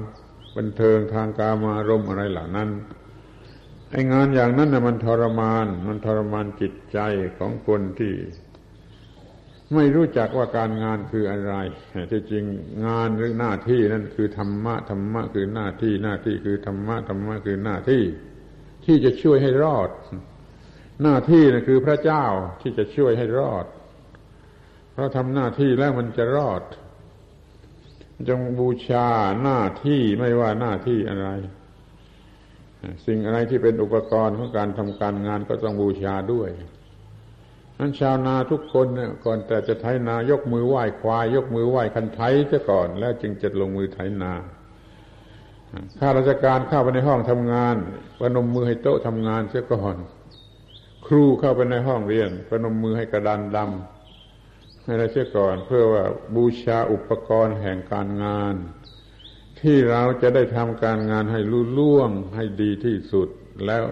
บันเทิงทางกามารมอะไรเหล่านั้นไอ้งานอย่างนั้นน่ะมันทรมาน มันทรมานจิตใจของคนที่ ไม่รู้จักว่าการงานคืออะไรที่จริงงานหรือหน้าที่นั่นคือธรรมะธรรมะคือหน้าที่หน้าที่คือธรรมะธรรมะคือหน้าที่ ที่จะช่วยให้รอด หน้าที่นั่คือพระเจ้าที่จะช่วยให้รอด เพราะทำหน้าที่แล้วมันจะรอด จงบูชาหน้าที่ไม่ว่าหน้าที่อะไร สิ่งอะไรที่เป็นอุปกรณ์ของการทำการงานก็ต้องบูชาด้วยนั้นชาวนาทุกคนเนี่ยก่อนแต่จะไถนายกมือไหว้ควาย ยกมือไหว้คันไถซะก่อน แล้วจึงจะลงมือไถนาข้าราชการเข้าไปในห้องทำงานประนมมือให้โต๊ะทำงานเสียก่อน ครูเข้าไปในห้องเรียนประนมมือให้กระดานดำ ให้เราเชื่อก่อนเพื่อว่าบูชาอุปกรณ์แห่งการงาน ที่เราจะได้ทำการงานให้รุ่ล่วงให้ดีที่สุด แล้ว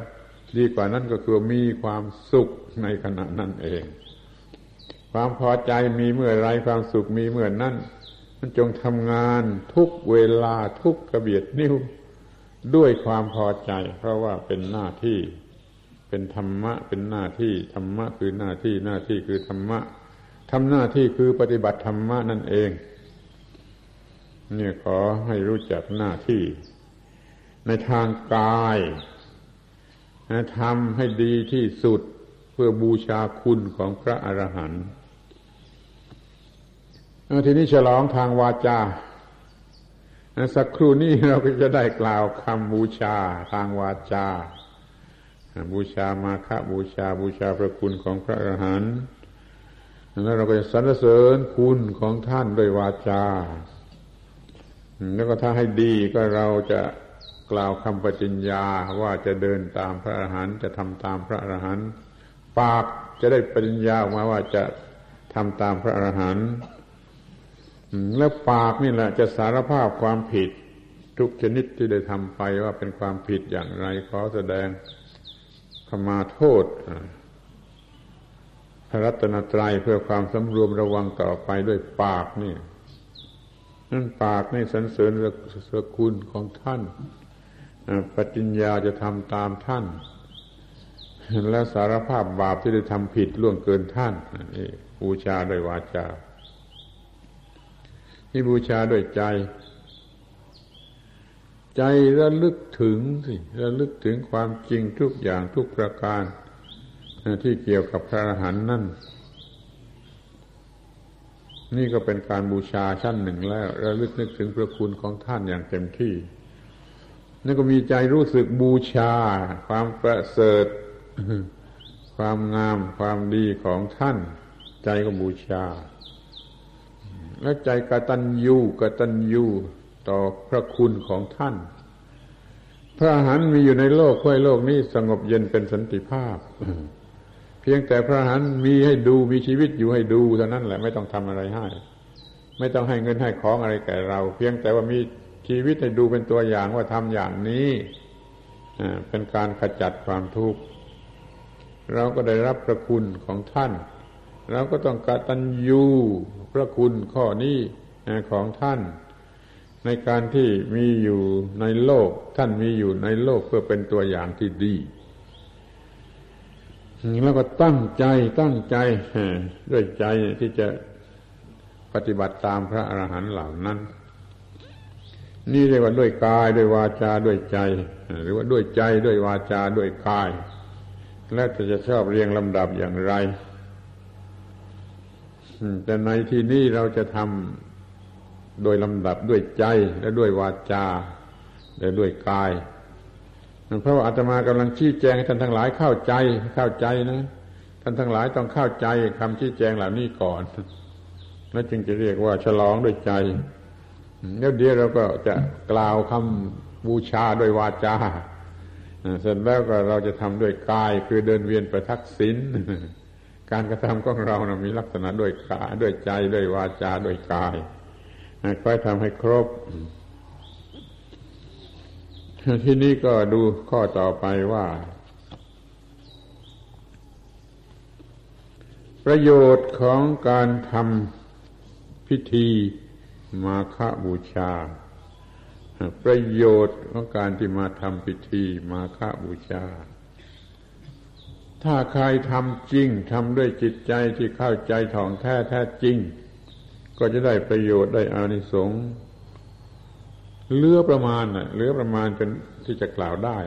ดีกว่านั้นก็คือมีความสุขในขณะนั้นเอง ความพอใจมีเมื่อไรความสุขมีเมื่อนั้นมันจงทำงานทุกเวลาทุกกระเบียดนิ้วด้วยความพอใจ เพราะว่าเป็นหน้าที่ เป็นธรรมะ เป็นหน้าที่ธรรมะคือหน้าที่หน้าที่คือธรรมะ ทำหน้าที่คือปฏิบัติธรรมะนั่นเองเนี่ยขอให้รู้จักหน้าที่ ในทางกายทำให้ดีที่สุดเพื่อบูชาคุณของพระอรหันต์ทีนี้ฉลองทางวาจาสักครู่นี้เราก็จะได้กล่าวคำบูชาทางวาจา บูชามาฆบูชาบูชาพระคุณของพระอรหันต์ แล้วเราก็จะสรรเสริญคุณของท่านด้วยวาจา แล้วก็ถ้าให้ดีก็เราจะกล่าวคำปฏิญญาว่าจะเดินตามพระอรหันต์จะทำตามพระอรหันต์ปากจะได้ปฏิญญาออกมาว่าจะทำตามพระอรหันต์แล้วปากนี่แหละจะสารภาพความผิดทุกชนิดที่ได้ทำไปว่าเป็นความผิดอย่างไรขอแสดงขมาโทษ ระรัตนตรัยเพื่อความสำรวมระวังต่อไปด้วยปากนี่นั่นปากนี่สรรเสริญสกุลของท่านปฏิญญาจะทำตามท่าน และสารภาพบาปที่ได้ทำผิดล่วงเกินท่านนี่บูชาด้วยวาจานี่บูชาด้วยใจ ใจระลึกถึงสิระลึกถึงความจริงทุกอย่างทุกประการ ที่เกี่ยวกับพระอรหันต์นั่น นี่ก็เป็นการบูชาชั้นหนึ่งแล้วระลึกนึกถึงพระคุณของท่านอย่างเต็มที่นั่นก็มีใจรู้สึกบูชา ความประเสริฐ ความงามความดีของท่าน ใจก็บูชา และใจกตัญญูกตัญญูต่อพระคุณของท่าน พระหารมีอยู่ในโลกเพื่อโลกนี้สงบเย็นเป็นสันติภาพ เพียงแต่พระหารมีให้ดูมีชีวิตอยู่ให้ดูเท่านั้นแหละไม่ต้องทำอะไรให้ ไม่ต้องให้เงินให้ของอะไรแก่เรา เพียงแต่ว่ามีชีวิตให้ดูเป็นตัวอย่างว่าทำอย่างนี้เป็นการขจัดความทุกข์เราก็ได้รับพระคุณของท่าน เราก็ต้องกตัญญูพระคุณข้อนี้ของท่าน ในการที่มีอยู่ในโลกท่านมีอยู่ในโลกเพื่อเป็นตัวอย่างที่ดี แล้วก็ตั้งใจตั้งใจด้วยใจที่จะปฏิบัติตามพระอรหันต์เหล่านั้น นี่เรียกว่าด้วยกายด้วยวาจาด้วยใจ หรือว่าด้วยใจด้วยวาจาด้วยกาย แล้วจะชอบเรียงลำดับอย่างไรแต่ในที่นี้เราจะทำโดยลำดับด้วยใจและด้วยวาจาและด้วยกาย เพราะว่าอาตมากำลังชี้แจงให้ท่านทั้งหลายเข้าใจเข้าใจนะท่านทั้งหลายต้องเข้าใจคำชี้แจงเหล่านี้ก่อนแล้วจึงจะเรียกว่าฉลองด้วยใจแล้วเดี๋ยวเราก็จะกล่าวคำบูชาด้วยวาจาเสร็จแล้วก็เราจะทำด้วยกาย คือเดินเวียนประทักษิณการกระทำของเรานะมีลักษณะด้วยกายด้วยใจด้วยวาจาด้วยกายค่อยทำให้ครบ ที่นี้ก็ดูข้อต่อไปว่า ประโยชน์ของการทำพิธีมาฆบูชา ประโยชน์ของการที่มาทำพิธีมาฆบูชา ถ้าใครทำจริงทำด้วยจิตใจที่เข้าใจถ่องแท้แท้จริง ก็จะได้ประโยชน์ได้อานิสงส์ เลือประมาณน่ะเลือประมาณเป็นที่จะกล่าวได้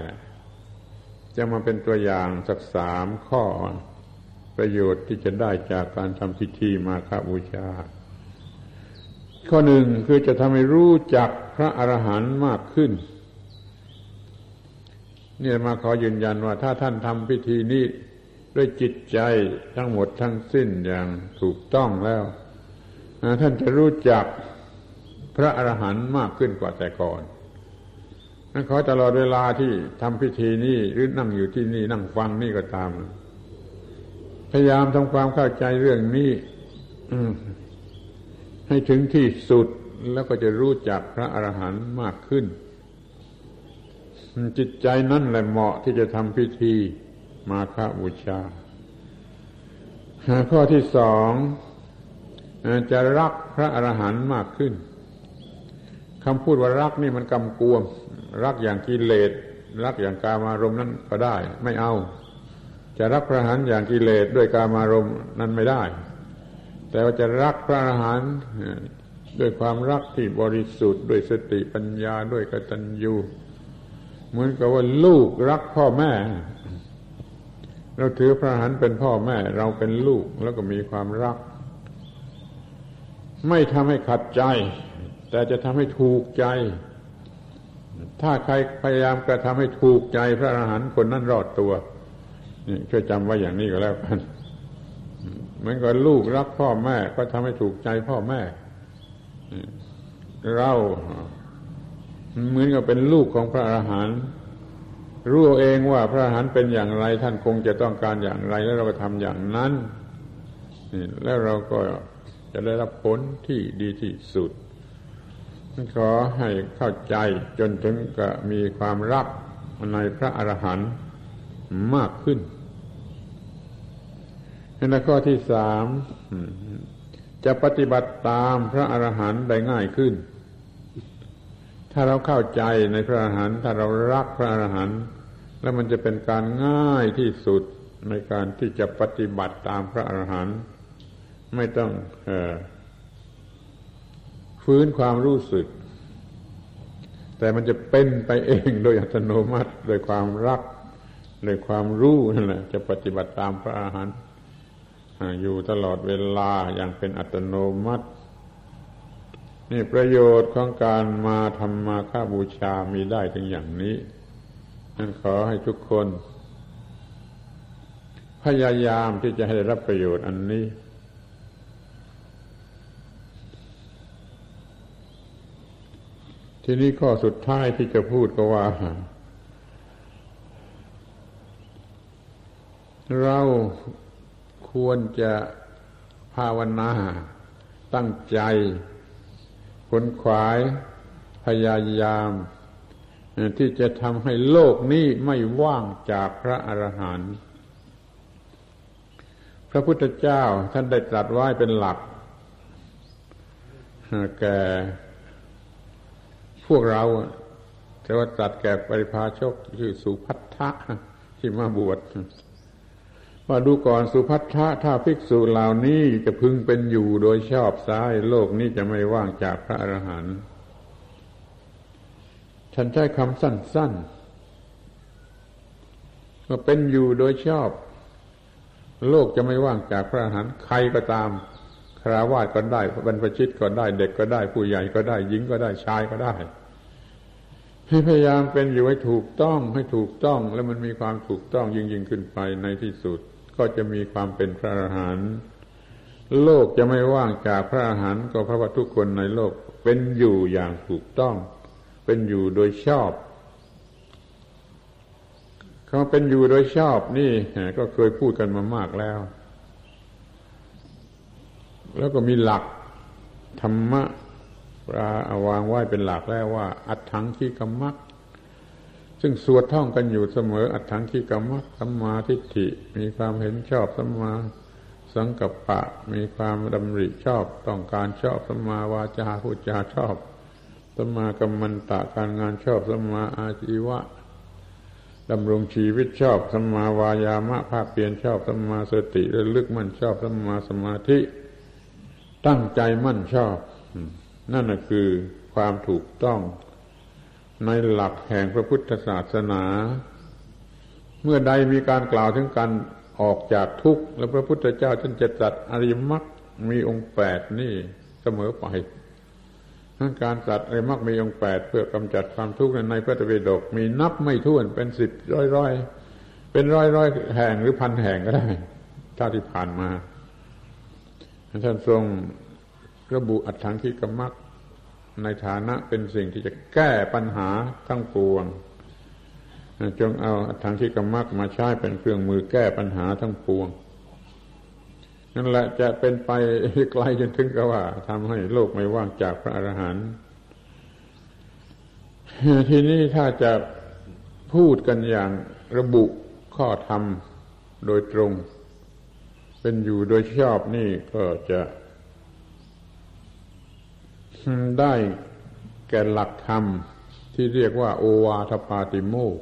จะมาเป็นตัวอย่างสักสามข้อ ประโยชน์ที่จะได้จากการทำพิธีมาฆบูชา ข้อหนึ่งคือจะทำให้รู้จักพระอรหันต์มากขึ้น เนี่ยมาขอยืนยันว่า ถ้าท่านทำพิธีนี้ด้วยจิตใจทั้งหมดทั้งสิ้นอย่างถูกต้องแล้ว ท่านจะรู้จัก พระอรหันต์มากขึ้นกว่าแต่ก่อนนั่นขอตลอดเวลาที่ทำพิธีนี้หรือนั่งอยู่ที่นี่นั่งฟังนี่ก็ตาม พยายามทำความเข้าใจเรื่องนี้ให้ถึงที่สุดแล้วก็จะรู้จักพระอรหันต์มากขึ้น จิตใจนั่นแหละเหมาะที่จะทำพิธีมาฆบูชา ข้อที่สองจะรักพระอรหันต์มากขึ้น คำพูดว่ารักนี่มันกำกวม รักอย่างกิเลสรักอย่างกามารมณ์นั้นก็ได้ ไม่เอา จะรักพระหันอย่างกิเลสด้วยกามารมณ์นั้นไม่ได้ แต่ว่าจะรักพระหันด้วยความรักที่บริสุทธิ์ ด้วยสติปัญญาด้วยกตัญญูเหมือนกับว่าลูกรักพ่อแม่ เราถือพระหันเป็นพ่อแม่ เราเป็นลูกแล้วก็มีความรัก ไม่ทำให้ขัดใจ แต่จะทำให้ถูกใจ ถ้าใครพยายามกระทำให้ถูกใจพระอรหันต์คนนั้นรอดตัวนี่ช่วยจำไว้อย่างนี้ก็แล้วกันเหมือนกับลูกรักพ่อแม่ ก็ทำให้ถูกใจพ่อแม่เราเหมือนกับเป็นลูกของพระอาหารรู้เองว่าพระอาหารเป็นอย่างไร ท่านคงจะต้องการอย่างไร แล้วเราก็ทำอย่างนั้นแล้วเราก็จะได้รับผลที่ดีที่สุด ขอให้เข้าใจจนถึงกับมีความรักในพระอรหันต์มากขึ้นในข้อที่สามจะปฏิบัติตามพระอรหันต์ได้ง่ายขึ้น ถ้าเราเข้าใจในพระอรหันต์ถ้าเรารักพระอรหันต์แล้วมันจะเป็นการง่ายที่สุดในการที่จะปฏิบัติตามพระอรหันต์ไม่ต้องอ ฟื้นความรู้สึก แต่มันจะเป็นไปเองโดยอัตโนมัติโดยความรักโดยความรู้นั่นแหละจะปฏิบัติตามพระอรหันต์อยู่ตลอดเวลาอย่างเป็นอัตโนมัติ นี่ประโยชน์ของการมาทำมาค่าบูชามีได้ถึงอย่างนี้นั่นขอให้ทุกคน พยายามที่จะให้ได้รับประโยชน์อันนี้ ทีนี้ข้อสุดท้ายที่จะพูดก็ว่า เราควรจะภาวนาตั้งใจขนขวายพยายามที่จะทำให้โลกนี้ไม่ว่างจากพระอรหันต์ พระพุทธเจ้าท่านได้ตรัสไว้เป็นหลักแก่ พวกเราแต่ว่าตรัสแก่ปริพาชกคือสุพัทธะที่มาบวชว่าดูก่อนสุพัทธะถ้าภิกษุเหล่านี้จะพึงเป็นอยู่โดยชอบซ้ายโลกนี้จะไม่ว่างจากพระอรหันต์ฉันใช้คำสั้นๆว่าเป็นอยู่โดยชอบ โลกจะไม่ว่างจากพระอรหันต์ใครก็ตาม ราวาสก็ได้บรรพชิตก็ได้ เด็กก็ได้ ผู้ใหญ่ก็ได้หญิงก็ได้ชายก็ได้ให้พยายามเป็นอยู่ให้ถูกต้องให้ถูกต้อง แล้วมันมีความถูกต้องยิ่งยิ่งขึ้นไปในที่สุด ก็จะมีความเป็นพระอรหันต์โลกจะไม่ว่างจากพระอรหันต์ก็เพราะว่าทุกคนในโลกเป็นอยู่อย่างถูกต้อง เป็นอยู่โดยชอบคำว่าเป็นอยู่โดยชอบนี่ก็เคยพูดกันมามากแล้ว แล้วก็มีหลักธรรมะราวางไว้เป็นหลักแล้วว่า อัตถังขีกรรมักซึ่งสวดท่องกันอยู่เสมอ อัตถังขีกรรมักสัมมาทิฏฐิ มีความเห็นชอบสัมมาสังกัปปะ มีความดำริชอบ ต้องการชอบสัมมาวาจาพูดจาชอบสัมมากัมมันตะการงานชอบสัมมาอาชีวะดำรงชีวิตชอบสัมมาวายามะภาคเปลี่ยนชอบสัมมาสติระลึกมั่นชอบสัมมาสมาธิ ตั้งใจมั่นชอบ นั่นคือความถูกต้องในหลักแห่งพระพุทธศาสนา เมื่อใดมีการกล่าวถึงการออกจากทุกข์ แล้วพระพุทธเจ้าท่านจะจัดอริมักมีองค์แปดนี่เสมอไปการตัดไอ้มักมีองค์แปดเพื่อกำจัดความทุกข์ในพระตรีดกมีนับไม่ถ้วนเป็นสิบร้อยร้อยเป็นร้อยร้อยแห่งหรือพันแห่งก็ได้ถ้าที่ผ่านมา ท่านทรงระบุอัตถังคิกมักในฐานะเป็นสิ่งที่จะแก้ปัญหาทั้งปวง จงเอาอัตถังคิกมักมาใช้เป็นเครื่องมือแก้ปัญหาทั้งปวงนั่นแหละจะเป็นไปไกลจนถึงกับว่าทำให้โลกไม่ว่างจากพระอรหันต์ทีนี้ถ้าจะพูดกันอย่างระบุข้อธรรมโดยตรง เป็นอยู่โดยชอบนี่ก็จะได้แก่หลักธรรมที่เรียกว่า โอวาทปาติโมก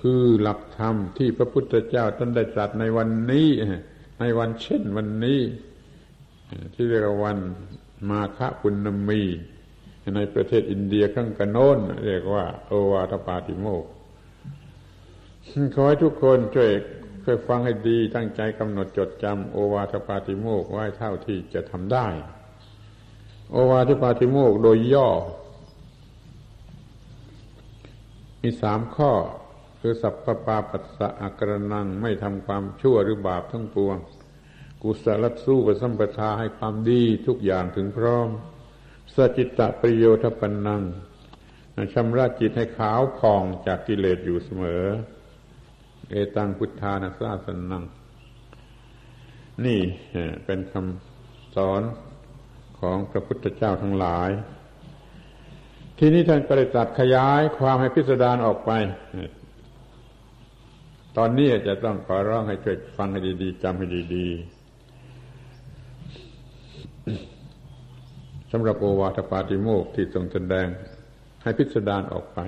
คือหลักธรรมที่พระพุทธเจ้าท่านได้ตรัสในวันนี้ ในวันเช่นวันนี้ ที่เรียกว่าวันมาฆปุณณมี ในประเทศอินเดียข้างกันโน้นเรียกว่า โอวาทปาติโมกขอให้ทุกคนช่วย ช่วยฟังให้ดีตั้งใจกำหนดจดจำโอวาทปาติโมกไว้เท่าที่จะทำได้ โอวาทปาติโมกโดยย่อ มีสามข้อคือสัพพปาปัสสะอักรนังไม่ทำความชั่วหรือบาปทั้งปวง กุศลสู้กับสัมปทาให้ความดีทุกอย่างถึงพร้อม สจิตตประโยชน์ปันนังชำระจิตให้ขาวผ่องจากกิเลสอยู่เสมอ เอตังพุทธานาสาสนัง นี่เป็นคำสอนของพระพุทธเจ้าทั้งหลาย ทีนี้ท่านก็ได้ตัดขยายความให้พิสดารออกไป ตอนนี้จะต้องขอร้องให้ช่วยฟังให้ดีๆจำให้ดีๆสำหรับโอวาทปาติโมกที่ทรงแสดงให้พิสดารออกไป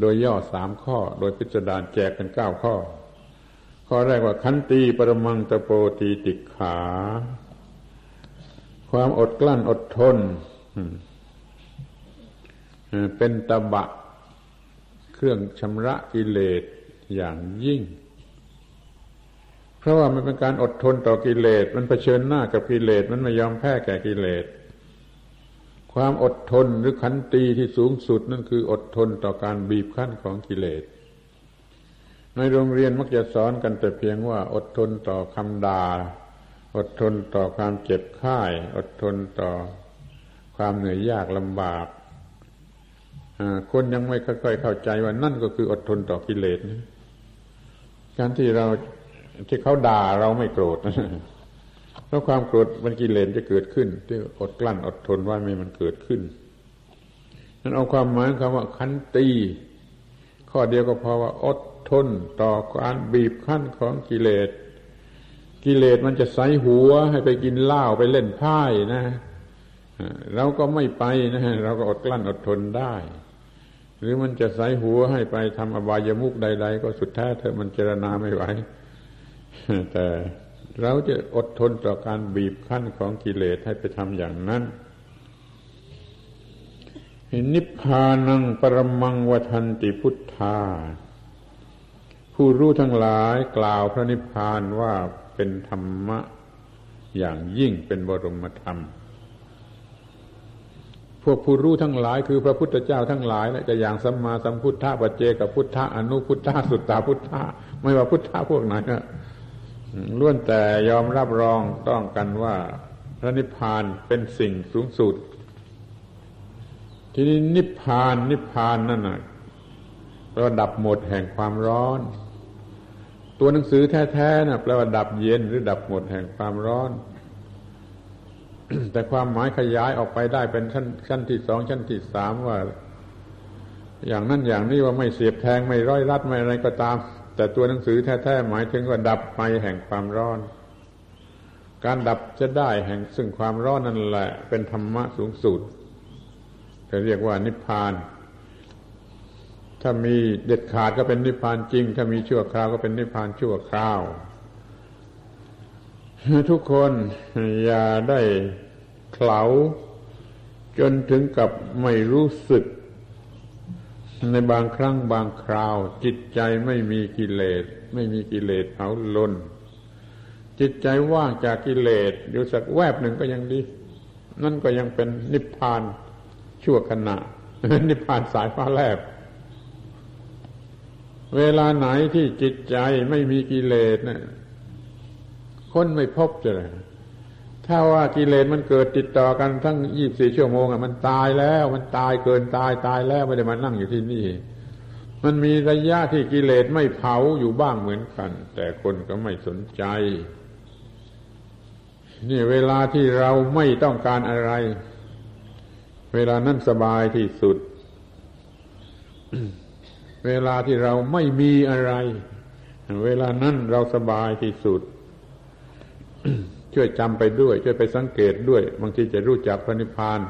โดยย่อสามข้อ โดยพิจารณาแจกเป็นเก้าข้อ ข้อแรกว่าขันตีปรมังตะโปตีติขา ความอดกลั้นอดทนเป็นตบะ เครื่องชำระกิเลสอย่างยิ่ง เพราะว่ามันเป็นการอดทนต่อกิเลสมันเผชิญหน้ากับกิเลสมันไม่ยอมแพ้แก่กิเลส ความอดทนหรือขันตีที่สูงสุดนั่นคืออดทนต่อการบีบคั้นของกิเลส ในโรงเรียนมักจะสอนกันแต่เพียงว่าอดทนต่อคำด่าอดทนต่อความเจ็บไข้อดทนต่อความเหนื่อยยากลำบากคนยังไม่ค่อยเข้าใจว่านั่นก็คืออดทนต่อกิเลสนะการที่เราที่เขาด่าเราไม่โกรธ เพราะความโกรธมันกิเลสจะเกิดขึ้นที่อดกลั้นอดทนว่าไม่มันเกิดขึ้นนั้นเอาความหมายคำว่าคันตี ข้อเดียวก็พอว่าอดทนต่อการบีบคั้นของกิเลสกิเลสมันจะใส่หัวให้ไปกินเหล้าไปเล่นไพ่นะเราก็ไม่ไปนะเราก็อดกลั้นอดทนได้ หรือมันจะใส่หัวให้ไปทำอบายมุกใด ๆ ก็สุดแท้เธอมันเจรณาไม่ไหวแต่ เราจะอดทนต่อการบีบคั้นของกิเลสให้ไปทำอย่างนั้นนิพพานังปรมังวทันติพุทธา ผู้รู้ทั้งหลายกล่าวพระนิพพานว่าเป็นธรรมะอย่างยิ่งเป็นบรมธรรม พวกผู้รู้ทั้งหลายคือพระพุทธเจ้าทั้งหลายและจะอย่างสัมมาสัมพุทธะปัจเจกับพุทธะอนุพุทธะสุตตาพุทธะไม่ว่าพุทธะพวกไหน ล้วนแต่ยอมรับรองต้องกันว่าพระนิพพานเป็นสิ่งสูงสุด ทีนี้นิพพานนิพพานนั่นน่ะระดับหมดแห่งความร้อน ตัวหนังสือแท้ๆน่ะแปลว่าดับเย็นหรือดับหมดแห่งความร้อน แต่ความหมายขยายออกไปได้เป็นชั้นชั้นที่สองชั้นที่สามว่า อย่างนั้นอย่างนี้ว่าไม่เสียบแทงไม่ร้อยรัดไม่อะไรก็ตาม แต่ตัวหนังสือแท้ๆหมายถึงว่าดับไปแห่งความร้อน การดับจะได้แห่งซึ่งความร้อนนั่นแหละ เป็นธรรมะสูงสุดจะเรียกว่านิพพาน ถ้ามีเด็ดขาดก็เป็นนิพพานจริง ถ้ามีชั่วคราวก็เป็นนิพพานชั่วคราว ทุกคนอย่าได้เข่าจนถึงกับไม่รู้สึก ในบางครั้งบางคราว จิตใจไม่มีกิเลส ไม่มีกิเลสเผาลนจิตใจว่างจากกิเลสอยู่สักแวบหนึ่งก็ยังดี นั่นก็ยังเป็นนิพพานชั่วขณะ นิพพานสายฟ้าแลบ เวลาไหนที่จิตใจไม่มีกิเลสเนะคนไม่พบจะเลย ถ้าว่ากิเลสมันเกิดติดต่อกันทั้งยี่บสี่ชั่วโมงอะมันตายแล้วมันตายเกินตายตายแล้วไม่ได้มานั่งอยู่ที่นี่ มันมีระยะที่กิเลสไม่เผาอยู่บ้างเหมือนกัน แต่คนก็ไม่สนใจ นี่เวลาที่เราไม่ต้องการอะไร เวลานั้นสบายที่สุด เวลาที่เราไม่มีอะไร เวลานั้นเราสบายที่สุด ช่วยจำไปด้วย ช่วยไปสังเกตด้วย บางทีจะรู้จักพระนิพพาน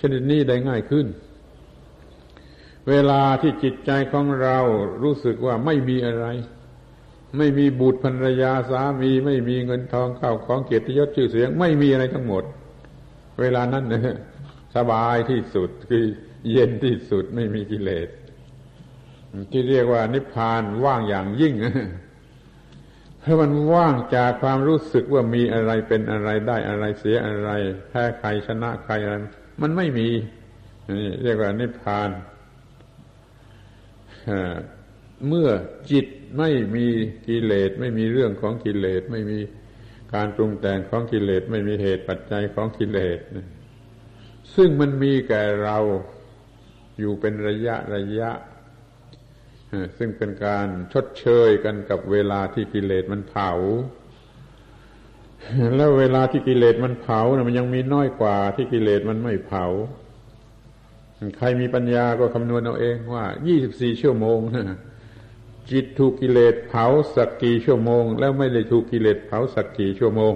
ชนิดนี้ได้ง่ายขึ้น เวลาที่จิตใจของเรารู้สึกว่าไม่มีอะไร ไม่มีบุตรภรรยาสามี ไม่มีเงินทองเข้าของเกียรติยศชื่อเสียง ไม่มีอะไรทั้งหมด เวลานั้นเนี่ยสบายที่สุดคือเย็นที่สุดไม่มีกิเลสที่เรียกว่านิพพานว่างอย่างยิ่ง เพรามันว่างจากความรู้สึกว่ามีอะไรเป็นอะไรได้อะไรเสียอะไรแพ้ใครชนะใครอะไรมันไม่มีนี่เรียกว่านิพพานเมื่อจิตไม่มีกิเลสไม่มีเรื่องของกิเลสไม่มีการปรุงแต่งของกิเลสไม่มีเหตุปัจจัยของกิเลสซึ่งมันมีแก่เราอยู่เป็นระยะระยะ ซึ่งเป็นการชดเชยกันกับเวลาที่กิเลสมันเผา แล้วเวลาที่กิเลสมันเผานะมันยังมีน้อยกว่าที่กิเลสมันไม่เผา ใครมีปัญญาก็คำนวณเอาเองว่ายี่สิบสี่ชั่วโมงจิตถูกกิเลสเผาสักกี่ชั่วโมง แล้วไม่ได้ถูกกิเลสเผาสักกี่ชั่วโมง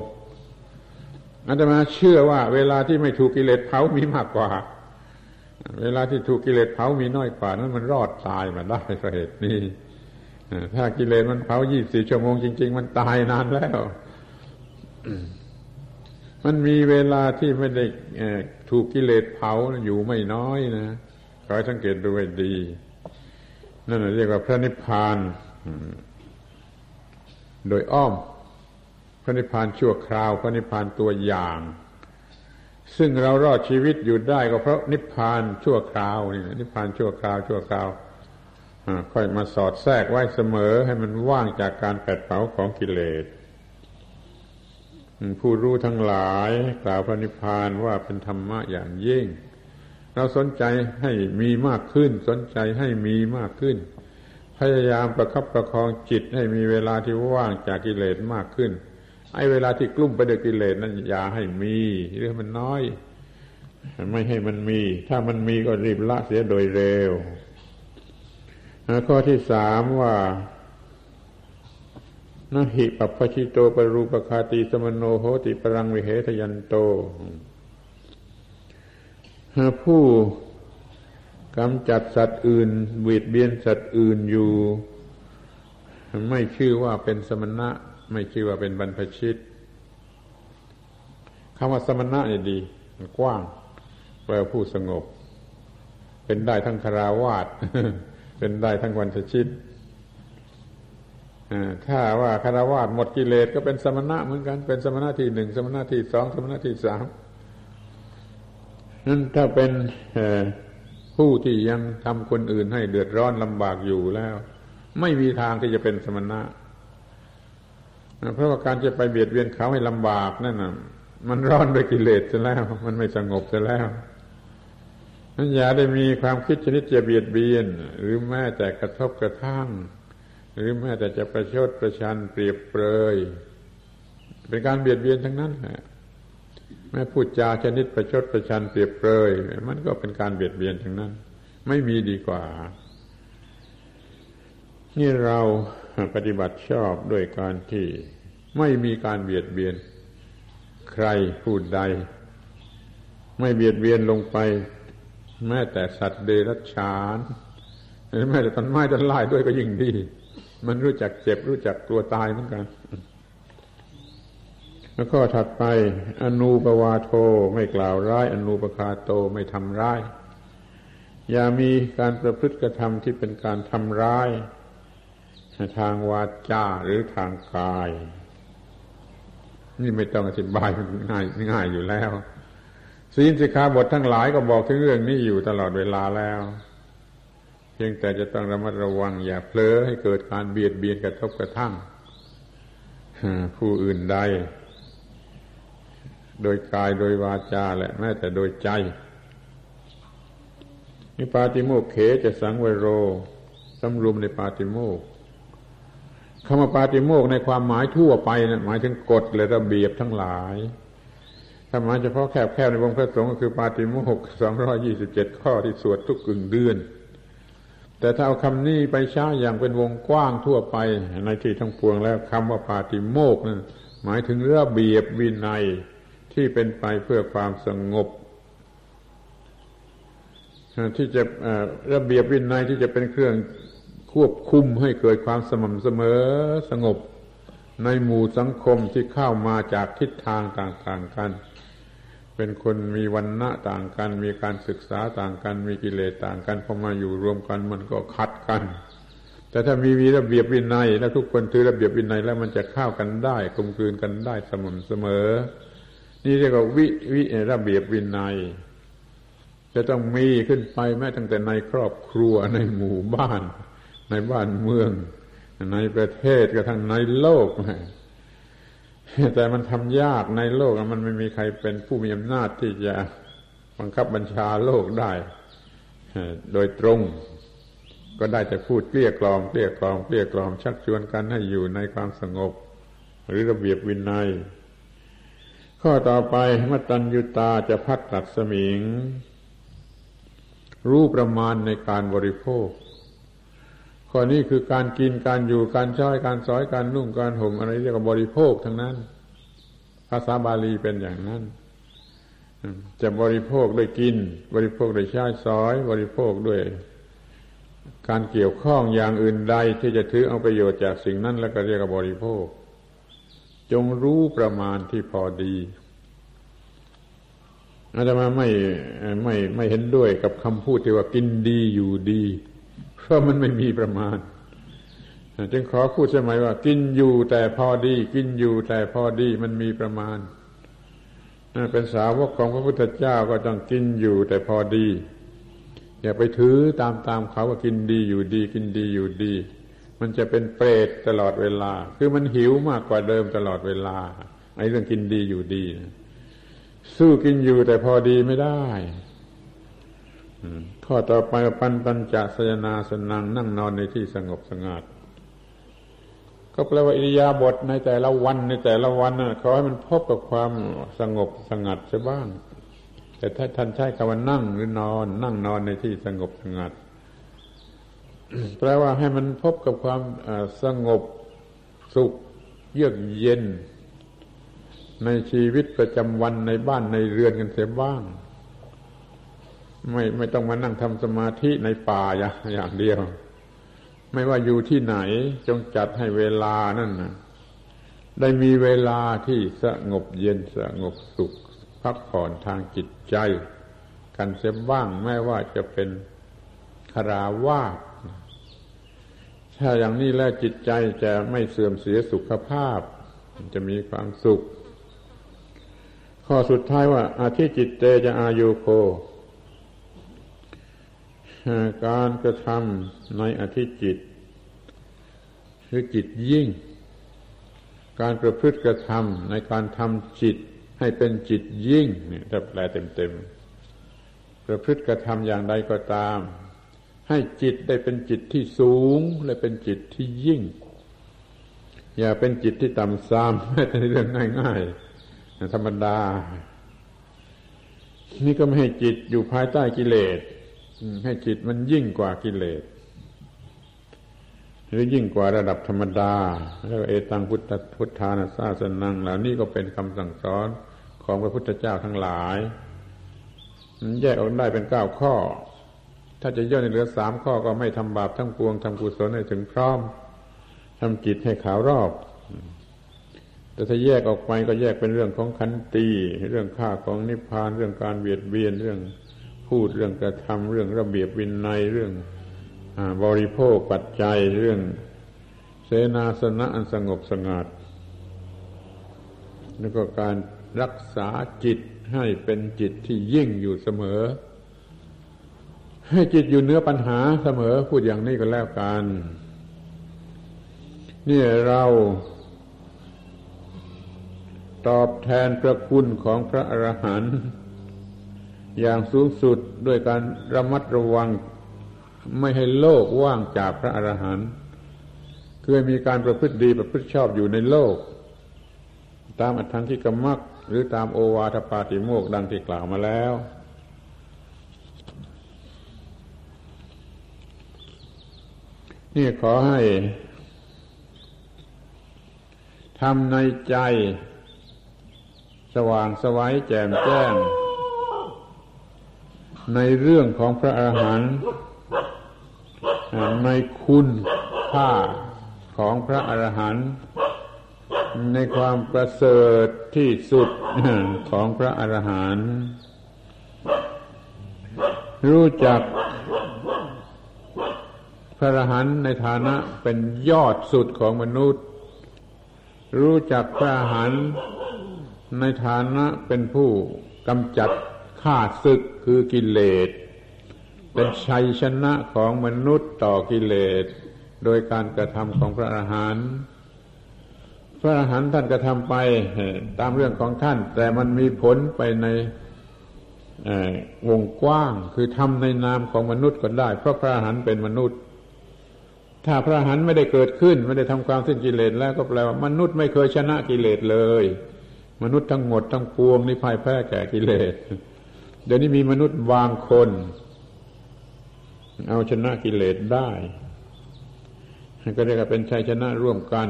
อาตมาเชื่อว่า เวลาที่ไม่ถูกกิเลสเผามีมากกว่า เวลาที่ถูกกิเลสเผามีน้อยกว่านั้นมันรอดตายมาได้เพราะเหตุนี้ถ้ากิเลสมันเผายี่สี่ชั่วโมงจริง ๆ มันตายนานแล้ว มันมีเวลาที่ไม่ได้ถูกกิเลสเผาอยู่ไม่น้อยนะขอให้สังเกตดูให้ดี นั่นเรียกว่าพระนิพพาน โดยอ้อม พระนิพพานชั่วคราว พระนิพพานตัวอย่าง ซึ่งเรารอดชีวิตอยู่ได้ก็เพราะนิพพานชั่วคราวนี่นิพพานชั่วคราวชั่วคราวค่อยมาสอดแทรกไว้เสมอให้มันว่างจากการแผดเผาของกิเลสผู้รู้ทั้งหลายกล่าวพระนิพพานว่าเป็นธรรมะอย่างยิ่ง เราสนใจให้มีมากขึ้น สนใจให้มีมากขึ้น พยายามประคับประคองจิตให้มีเวลาที่ว่างจากกิเลสมากขึ้น ไอ้เวลาที่กลุ่มไปด้วยกิเลสนั้นอย่าให้มีหรือมันน้อย ไม่ให้มันมี ถ้ามันมีก็รีบละเสียโดยเร็วข้อที่สามว่านะหิปัปชิโตปรูปคาติสมโนโหติปรังวิเหทยันโต ผู้กำจัดสัตว์อื่นเบียดเบียนสัตว์อื่นอยู่ ไม่ชื่อว่าเป็นสมณะ ไม่ชื่อว่าเป็นบรรพชิตคำว่าสมณะเนี่ยดี มันกว้าง แปลผู้สงบ เป็นได้ทั้งคาราวาสเป็นได้ทั้งวันชิตถ้าว่าคารวาสหมดกิเลสก็เป็นสมณะเหมือนกัน เป็นสมณะที่หนึ่งสมณะที่สองสมณะที่สามนั้นถ้าเป็นผู้ที่ยังทำคนอื่นให้เดือดร้อนลำบากอยู่แล้ว ไม่มีทางที่จะเป็นสมณะ เพราะว่าการจะไปเบียดเบียนเขาให้ลำบากนั่นน่ะ มันร้อนด้วยกิเลสซะแล้ว มันไม่สงบซะแล้วนั้นอย่าได้มีความคิดชนิดจะเบียดเบียน หรือแม้แต่กระทบกระทั่ง หรือแม้แต่จะประชดประชันเปรียบเปรยเป็นการเบียดเบียนทั้งนั้นแหละแม้พูดจาชนิดประชดประชันเปรียบเปรยมันก็เป็นการเบียดเบียนทั้งนั้น ไม่มีดีกว่า นี่เรา ปฏิบัติชอบด้วยการที่ไม่มีการเบียดเบียน ใครพูดใด ไม่เบียดเบียนลงไป แม้แต่สัตว์เดรัจฉานแม้แต่ต้นไม้ต้นไม้ด้วยก็ยิ่งดี มันรู้จักเจ็บรู้จักตัวตายเหมือนกัน แล้วก็ถัดไป อนูปวาโทไม่กล่าวร้าย อนูปคาโตไม่ทำร้าย อย่ามีการประพฤติกระทำที่เป็นการทำร้าย ทางวาจาหรือทางกาย นี่ไม่ต้องอธิบายง่ายง่ายอยู่แล้วศีลสิกขาบททั้งหลายก็บอกถึงเรื่องนี้อยู่ตลอดเวลาแล้ว เพียงแต่จะต้องระมัดระวัง อย่าเผลอให้เกิดการเบียดเบียนกระทบกระทั่งผู้อื่นใด โดยกายโดยวาจาและแม้แต่โดยใจนี่ปาติโมกเขจะสังเวโรสำรวมในปาติโมก คำว่าปาติโมกในความหมายทั่วไปนะหมายถึงกฎและระเบียบทั้งหลายถ้าหมายเฉพาะแคบๆในวงพระสงฆ์ก็คือปาติโมกสองร้อยี่สิบเจ็ดข้อที่สวดทุกกึ่งเดือน แต่ถ้าเอาคำนี้ไปใช้อย่างเป็นวงกว้างทั่วไปในที่ทั้งปวงแล้วคำว่าปาติโมกนั้นหมายถึงระเบียบวินัยที่เป็นไปเพื่อความสงบที่จะระเบียบวินัยที่จะเป็นเครื่อง ควบคุมให้เกิดความสม่ำเสมอสงบ ในหมู่สังคมที่เข้ามาจากทิศทางต่างๆกัน เป็นคนมีวันณะต่างกัน มีการศึกษาต่างกัน มีกิเลสต่างกันพอมาอยู่รวมกันมันก็คัดกัน แต่ถ้ามีวีระเบียบวินัย แล้วทุกคนถือระเบียบวินัยแล้วมันจะเข้ากันได้กลมกลืนกันได้สม่ำเสมอ นี่เรียกว่าวิวิระเบียบวินัยจะต้องมีขึ้นไปแม้ตั้งแต่ในครอบครัวในหมู่บ้าน ในบ้านเมือง ในประเทศกระทั่งในโลกแต่มันทำยากในโลกมันไม่มีใครเป็นผู้มีอำนาจที่จะบังคับบัญชาโลกได้โดยตรง ก็ได้จะพูดเกลี้ยกล่อมเกลี้ยกล่อมเกลี้ยกล่อมชักชวนกันให้อยู่ในความสงบ หรือระเบียบวินัย ข้อต่อไปมตัญยุตาจะพัดตัดสมิง รู้ประมาณในการบริโภค ข้อนี้คือการกินการอยู่การใช้การสอยการนุ่งการห่มอะไรเรียกว่าบริโภคทั้งนั้น ภาษาบาลีเป็นอย่างนั้น จะบริโภคด้วยกิน บริโภคด้วยใช้สอย บริโภคด้วย การเกี่ยวข้องอย่างอื่นใดที่จะถือเอาประโยชน์จากสิ่งนั้น แล้วก็เรียกว่าบริโภค จงรู้ประมาณที่พอดีอาตมาไม่ไม่ไม่เห็นด้วยกับคำพูดที่ว่ากินดีอยู่ดี เพราะมันไม่มีประมาณ จึงขอพูดสมัยว่า กินอยู่แต่พอดี กินอยู่แต่พอดีมันมีประมาณเป็นสาวกของพระพุทธเจ้าก็ต้องกินอยู่แต่พอดี อย่าไปถือตามตามเขาว่ากินดีอยู่ดี กินดีอยู่ดี มันจะเป็นเปรตตลอดเวลา คือมันหิวมากกว่าเดิมตลอดเวลาไอ้เรื่องกินดีอยู่ดีสู้กินอยู่แต่พอดีไม่ได้ ข้อต่อไปปันปัญจสยนาสนังนั่งนอนในที่สงบสงัด ก็แปลว่าอิริยาบถในแต่ละวันในแต่ละวันน่ะขอให้มันพบกับความสงบสงัดซะบ้าง แต่ถ้าท่านใช้คำว่านั่งหรือนอน นั่งนอนในที่สงบสงัด แปลว่าให้มันพบกับความสงบสุขเยือกเย็น ในชีวิตประจำวันในบ้านในเรือนกันเสียบ้าง ไม่ไม่ต้องมานั่งทำสมาธิในป่าอย่างอย่างเดียว ไม่ว่าอยู่ที่ไหนจงจัดให้เวลานั่นนะได้มีเวลาที่สงบเย็นสงบสุข พักผ่อนทางจิตใจ กันเสียบ้างแม้ว่าจะเป็นคาราวาสถ้าอย่างนี้แล้วจิตใจจะไม่เสื่อมเสียสุขภาพ จะมีความสุข ข้อสุดท้ายว่า อาทิจิตเตจะอายุโค การกระทำในอธิจิต คือจิตยิ่ง การประพฤติกระทำในการทำจิตให้เป็นจิตยิ่งเนี่ยถ้าแปลเต็มๆประพฤติกระทำอย่างใดก็ตาม ให้จิตได้เป็นจิตที่สูงและเป็นจิตที่ยิ่ง อย่าเป็นจิตที่ต่ำซ้ำแม้แต่เรื่องง่ายๆธรรมดา นี่ก็ไม่ให้จิตอยู่ภายใต้กิเลส ให้จิตมันยิ่งกว่ากิเลส หรือยิ่งกว่าระดับธรรมดาแล้วเอตังพุทธพุทธานาซาสนังเหล่านี้ก็เป็นคำสั่งสอนของพระพุทธเจ้าทั้งหลายมันแยกออกได้เป็นเก้าข้อ ถ้าจะย่อในเหลือสามข้อก็ไม่ทำบาปทั้งปวงทำกุศลให้ถึงพร้อมทำจิตให้ขาวรอบแต่ถ้าแยกออกไปก็แยกเป็นเรื่องของขันตี เรื่องฆ่าของนิพพาน เรื่องการเบียดเบียน เรื่อง พูดเรื่องกระทำเรื่องระเบียบวินัยเรื่องบริโภคปัจจัยเรื่องเสนาสนะอันสงบสงัดแล้วก็การรักษาจิตให้เป็นจิตที่ยิ่งอยู่เสมอ ให้จิตอยู่เนื้อปัญหาเสมอพูดอย่างนี้ก็แล้วกันนี่เราตอบแทนพระคุณของพระอรหันต์ อย่างสูงสุดด้วยการระมัดระวัง ไม่ให้โลกว่างจากพระอรหันต์คือมีการประพฤติดีประพฤติชอบอยู่ในโลก ตามอัตถังที่กมักหรือตามโอวาทปาติโมกดังที่กล่าวมาแล้ว นี่ขอให้ทำในใจ สว่างสวัยแจ่มแจ้ง ในเรื่องของพระอรหันต์ในคุณค่าของพระอรหันต์ในความประเสริฐที่สุดของพระอรหันต์รู้จักพระอรหันต์ในฐานะเป็นยอดสุดของมนุษย์ รู้จักพระอรหันต์ในฐานะเป็นผู้กำจัด ข้าศึกคือกิเลส เป็นชัยชนะของมนุษย์ต่อกิเลส โดยการกระทำของพระอรหันต์พระอรหันต์ท่านกระทำไปตามเรื่องของท่าน แต่มันมีผลไปในวงกว้างคือทำในนามของมนุษย์ก็ได้ เพราะพระอรหันต์เป็นมนุษย์ ถ้าพระอรหันต์ไม่ได้เกิดขึ้น ไม่ได้ทำความสิ้นกิเลสแล้วก็แปลว่ามนุษย์ไม่เคยชนะกิเลสเลย มนุษย์ทั้งหมดทั้งปวงนี่พ่ายแพ้แก่กิเลส เดี๋ยวนี้มีมนุษย์บางคน เอาชนะกิเลสได้ก็เรียกว่าเป็นชัยชนะร่วมกัน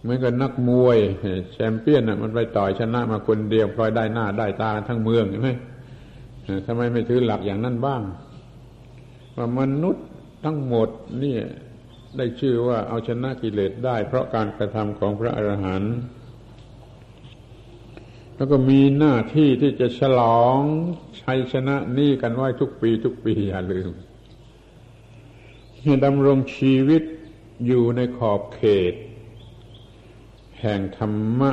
เหมือนกับนักมวยแชมเปี้ยนมันไปต่อยชนะมาคนเดียวพลอยได้หน้าได้ตาทั้งเมืองเห็นไหมทำไมไม่ถือหลักอย่างนั้นบ้าง ว่ามนุษย์ทั้งหมดนี่ได้ชื่อว่าเอาชนะกิเลสได้ เพราะการกระทำของพระอรหันต์ แล้วก็มีหน้าที่ที่จะฉลองชัยชนะนี่กันไว้ทุกปี ทุกปีอย่าลืมดำรงชีวิตอยู่ในขอบเขต แห่งธรรมะ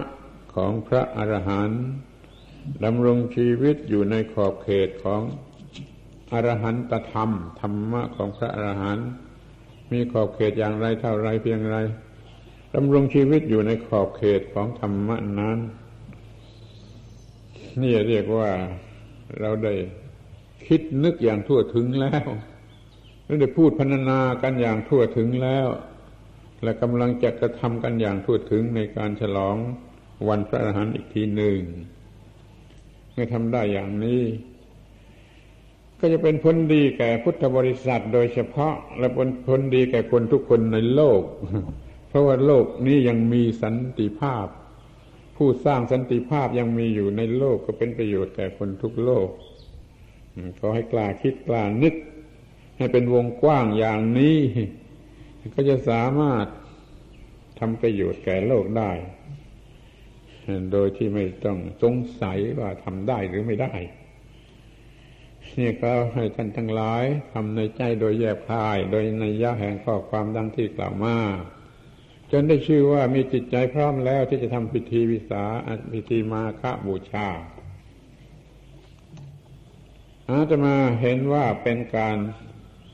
ของพระอรหันต์ดำรงชีวิตอยู่ในขอบเขตของอรหันตธรรม ธรรมะของพระอรหันต์มีขอบเขตอย่างไรเท่าไรเพียงไรดำรงชีวิตอยู่ในขอบเขตของธรรมะนั้น นี่เรียกว่าเราได้คิดนึกอย่างทั่วถึงแล้วและได้พูดพรรณนากันอย่างทั่วถึงแล้ว และกำลังจะกระทำกันอย่างทั่วถึงในการฉลองวันพระอรหันต์อีกทีหนึ่งเมื่อทำได้อย่างนี้ ก็จะเป็นผลดีแก่พุทธบริษัทโดยเฉพาะ และเป็นผลดีแก่คนทุกคนในโลก เพราะว่าโลกนี้ยังมีสันติภาพ ผู้สร้างสันติภาพยังมีอยู่ในโลกก็เป็นประโยชน์แก่คนทุกโลกขอให้กล้าคิดกล้านึก ให้เป็นวงกว้างอย่างนี้ ก็จะสามารถทำประโยชน์แก่โลกได้ โดยที่ไม่ต้องสงสัยว่าทำได้หรือไม่ได้นี่ก็ให้ท่านทั้งหลายทำในใจโดยแยบคาย โดยในยะแห่งข้อความดังที่กล่าวมา จนได้ชื่อว่ามีจิตใจพร้อมแล้วที่จะทำพิธีวิสาพิธีมาฆบูชา อาจะมาเห็นว่าเป็นการ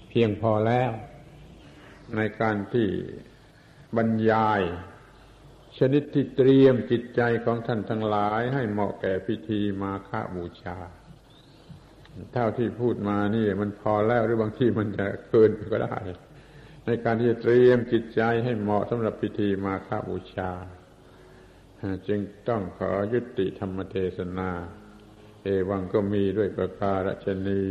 เพียงพอแล้ว ในการที่บรรยาย ชนิดที่เตรียมจิตใจของท่านทั้งหลาย ให้เหมาะแก่พิธีมาฆบูชา เท่าที่พูดมานี่มันพอแล้วหรือบางที่มันจะเกินก็ได้ ในการที่จะเตรียมจิตใจให้เหมาะสำหรับพิธีมาฆบูชา จึงต้องขอยุติธรรมเทศนา เอวังก็มีด้วยประการฉนี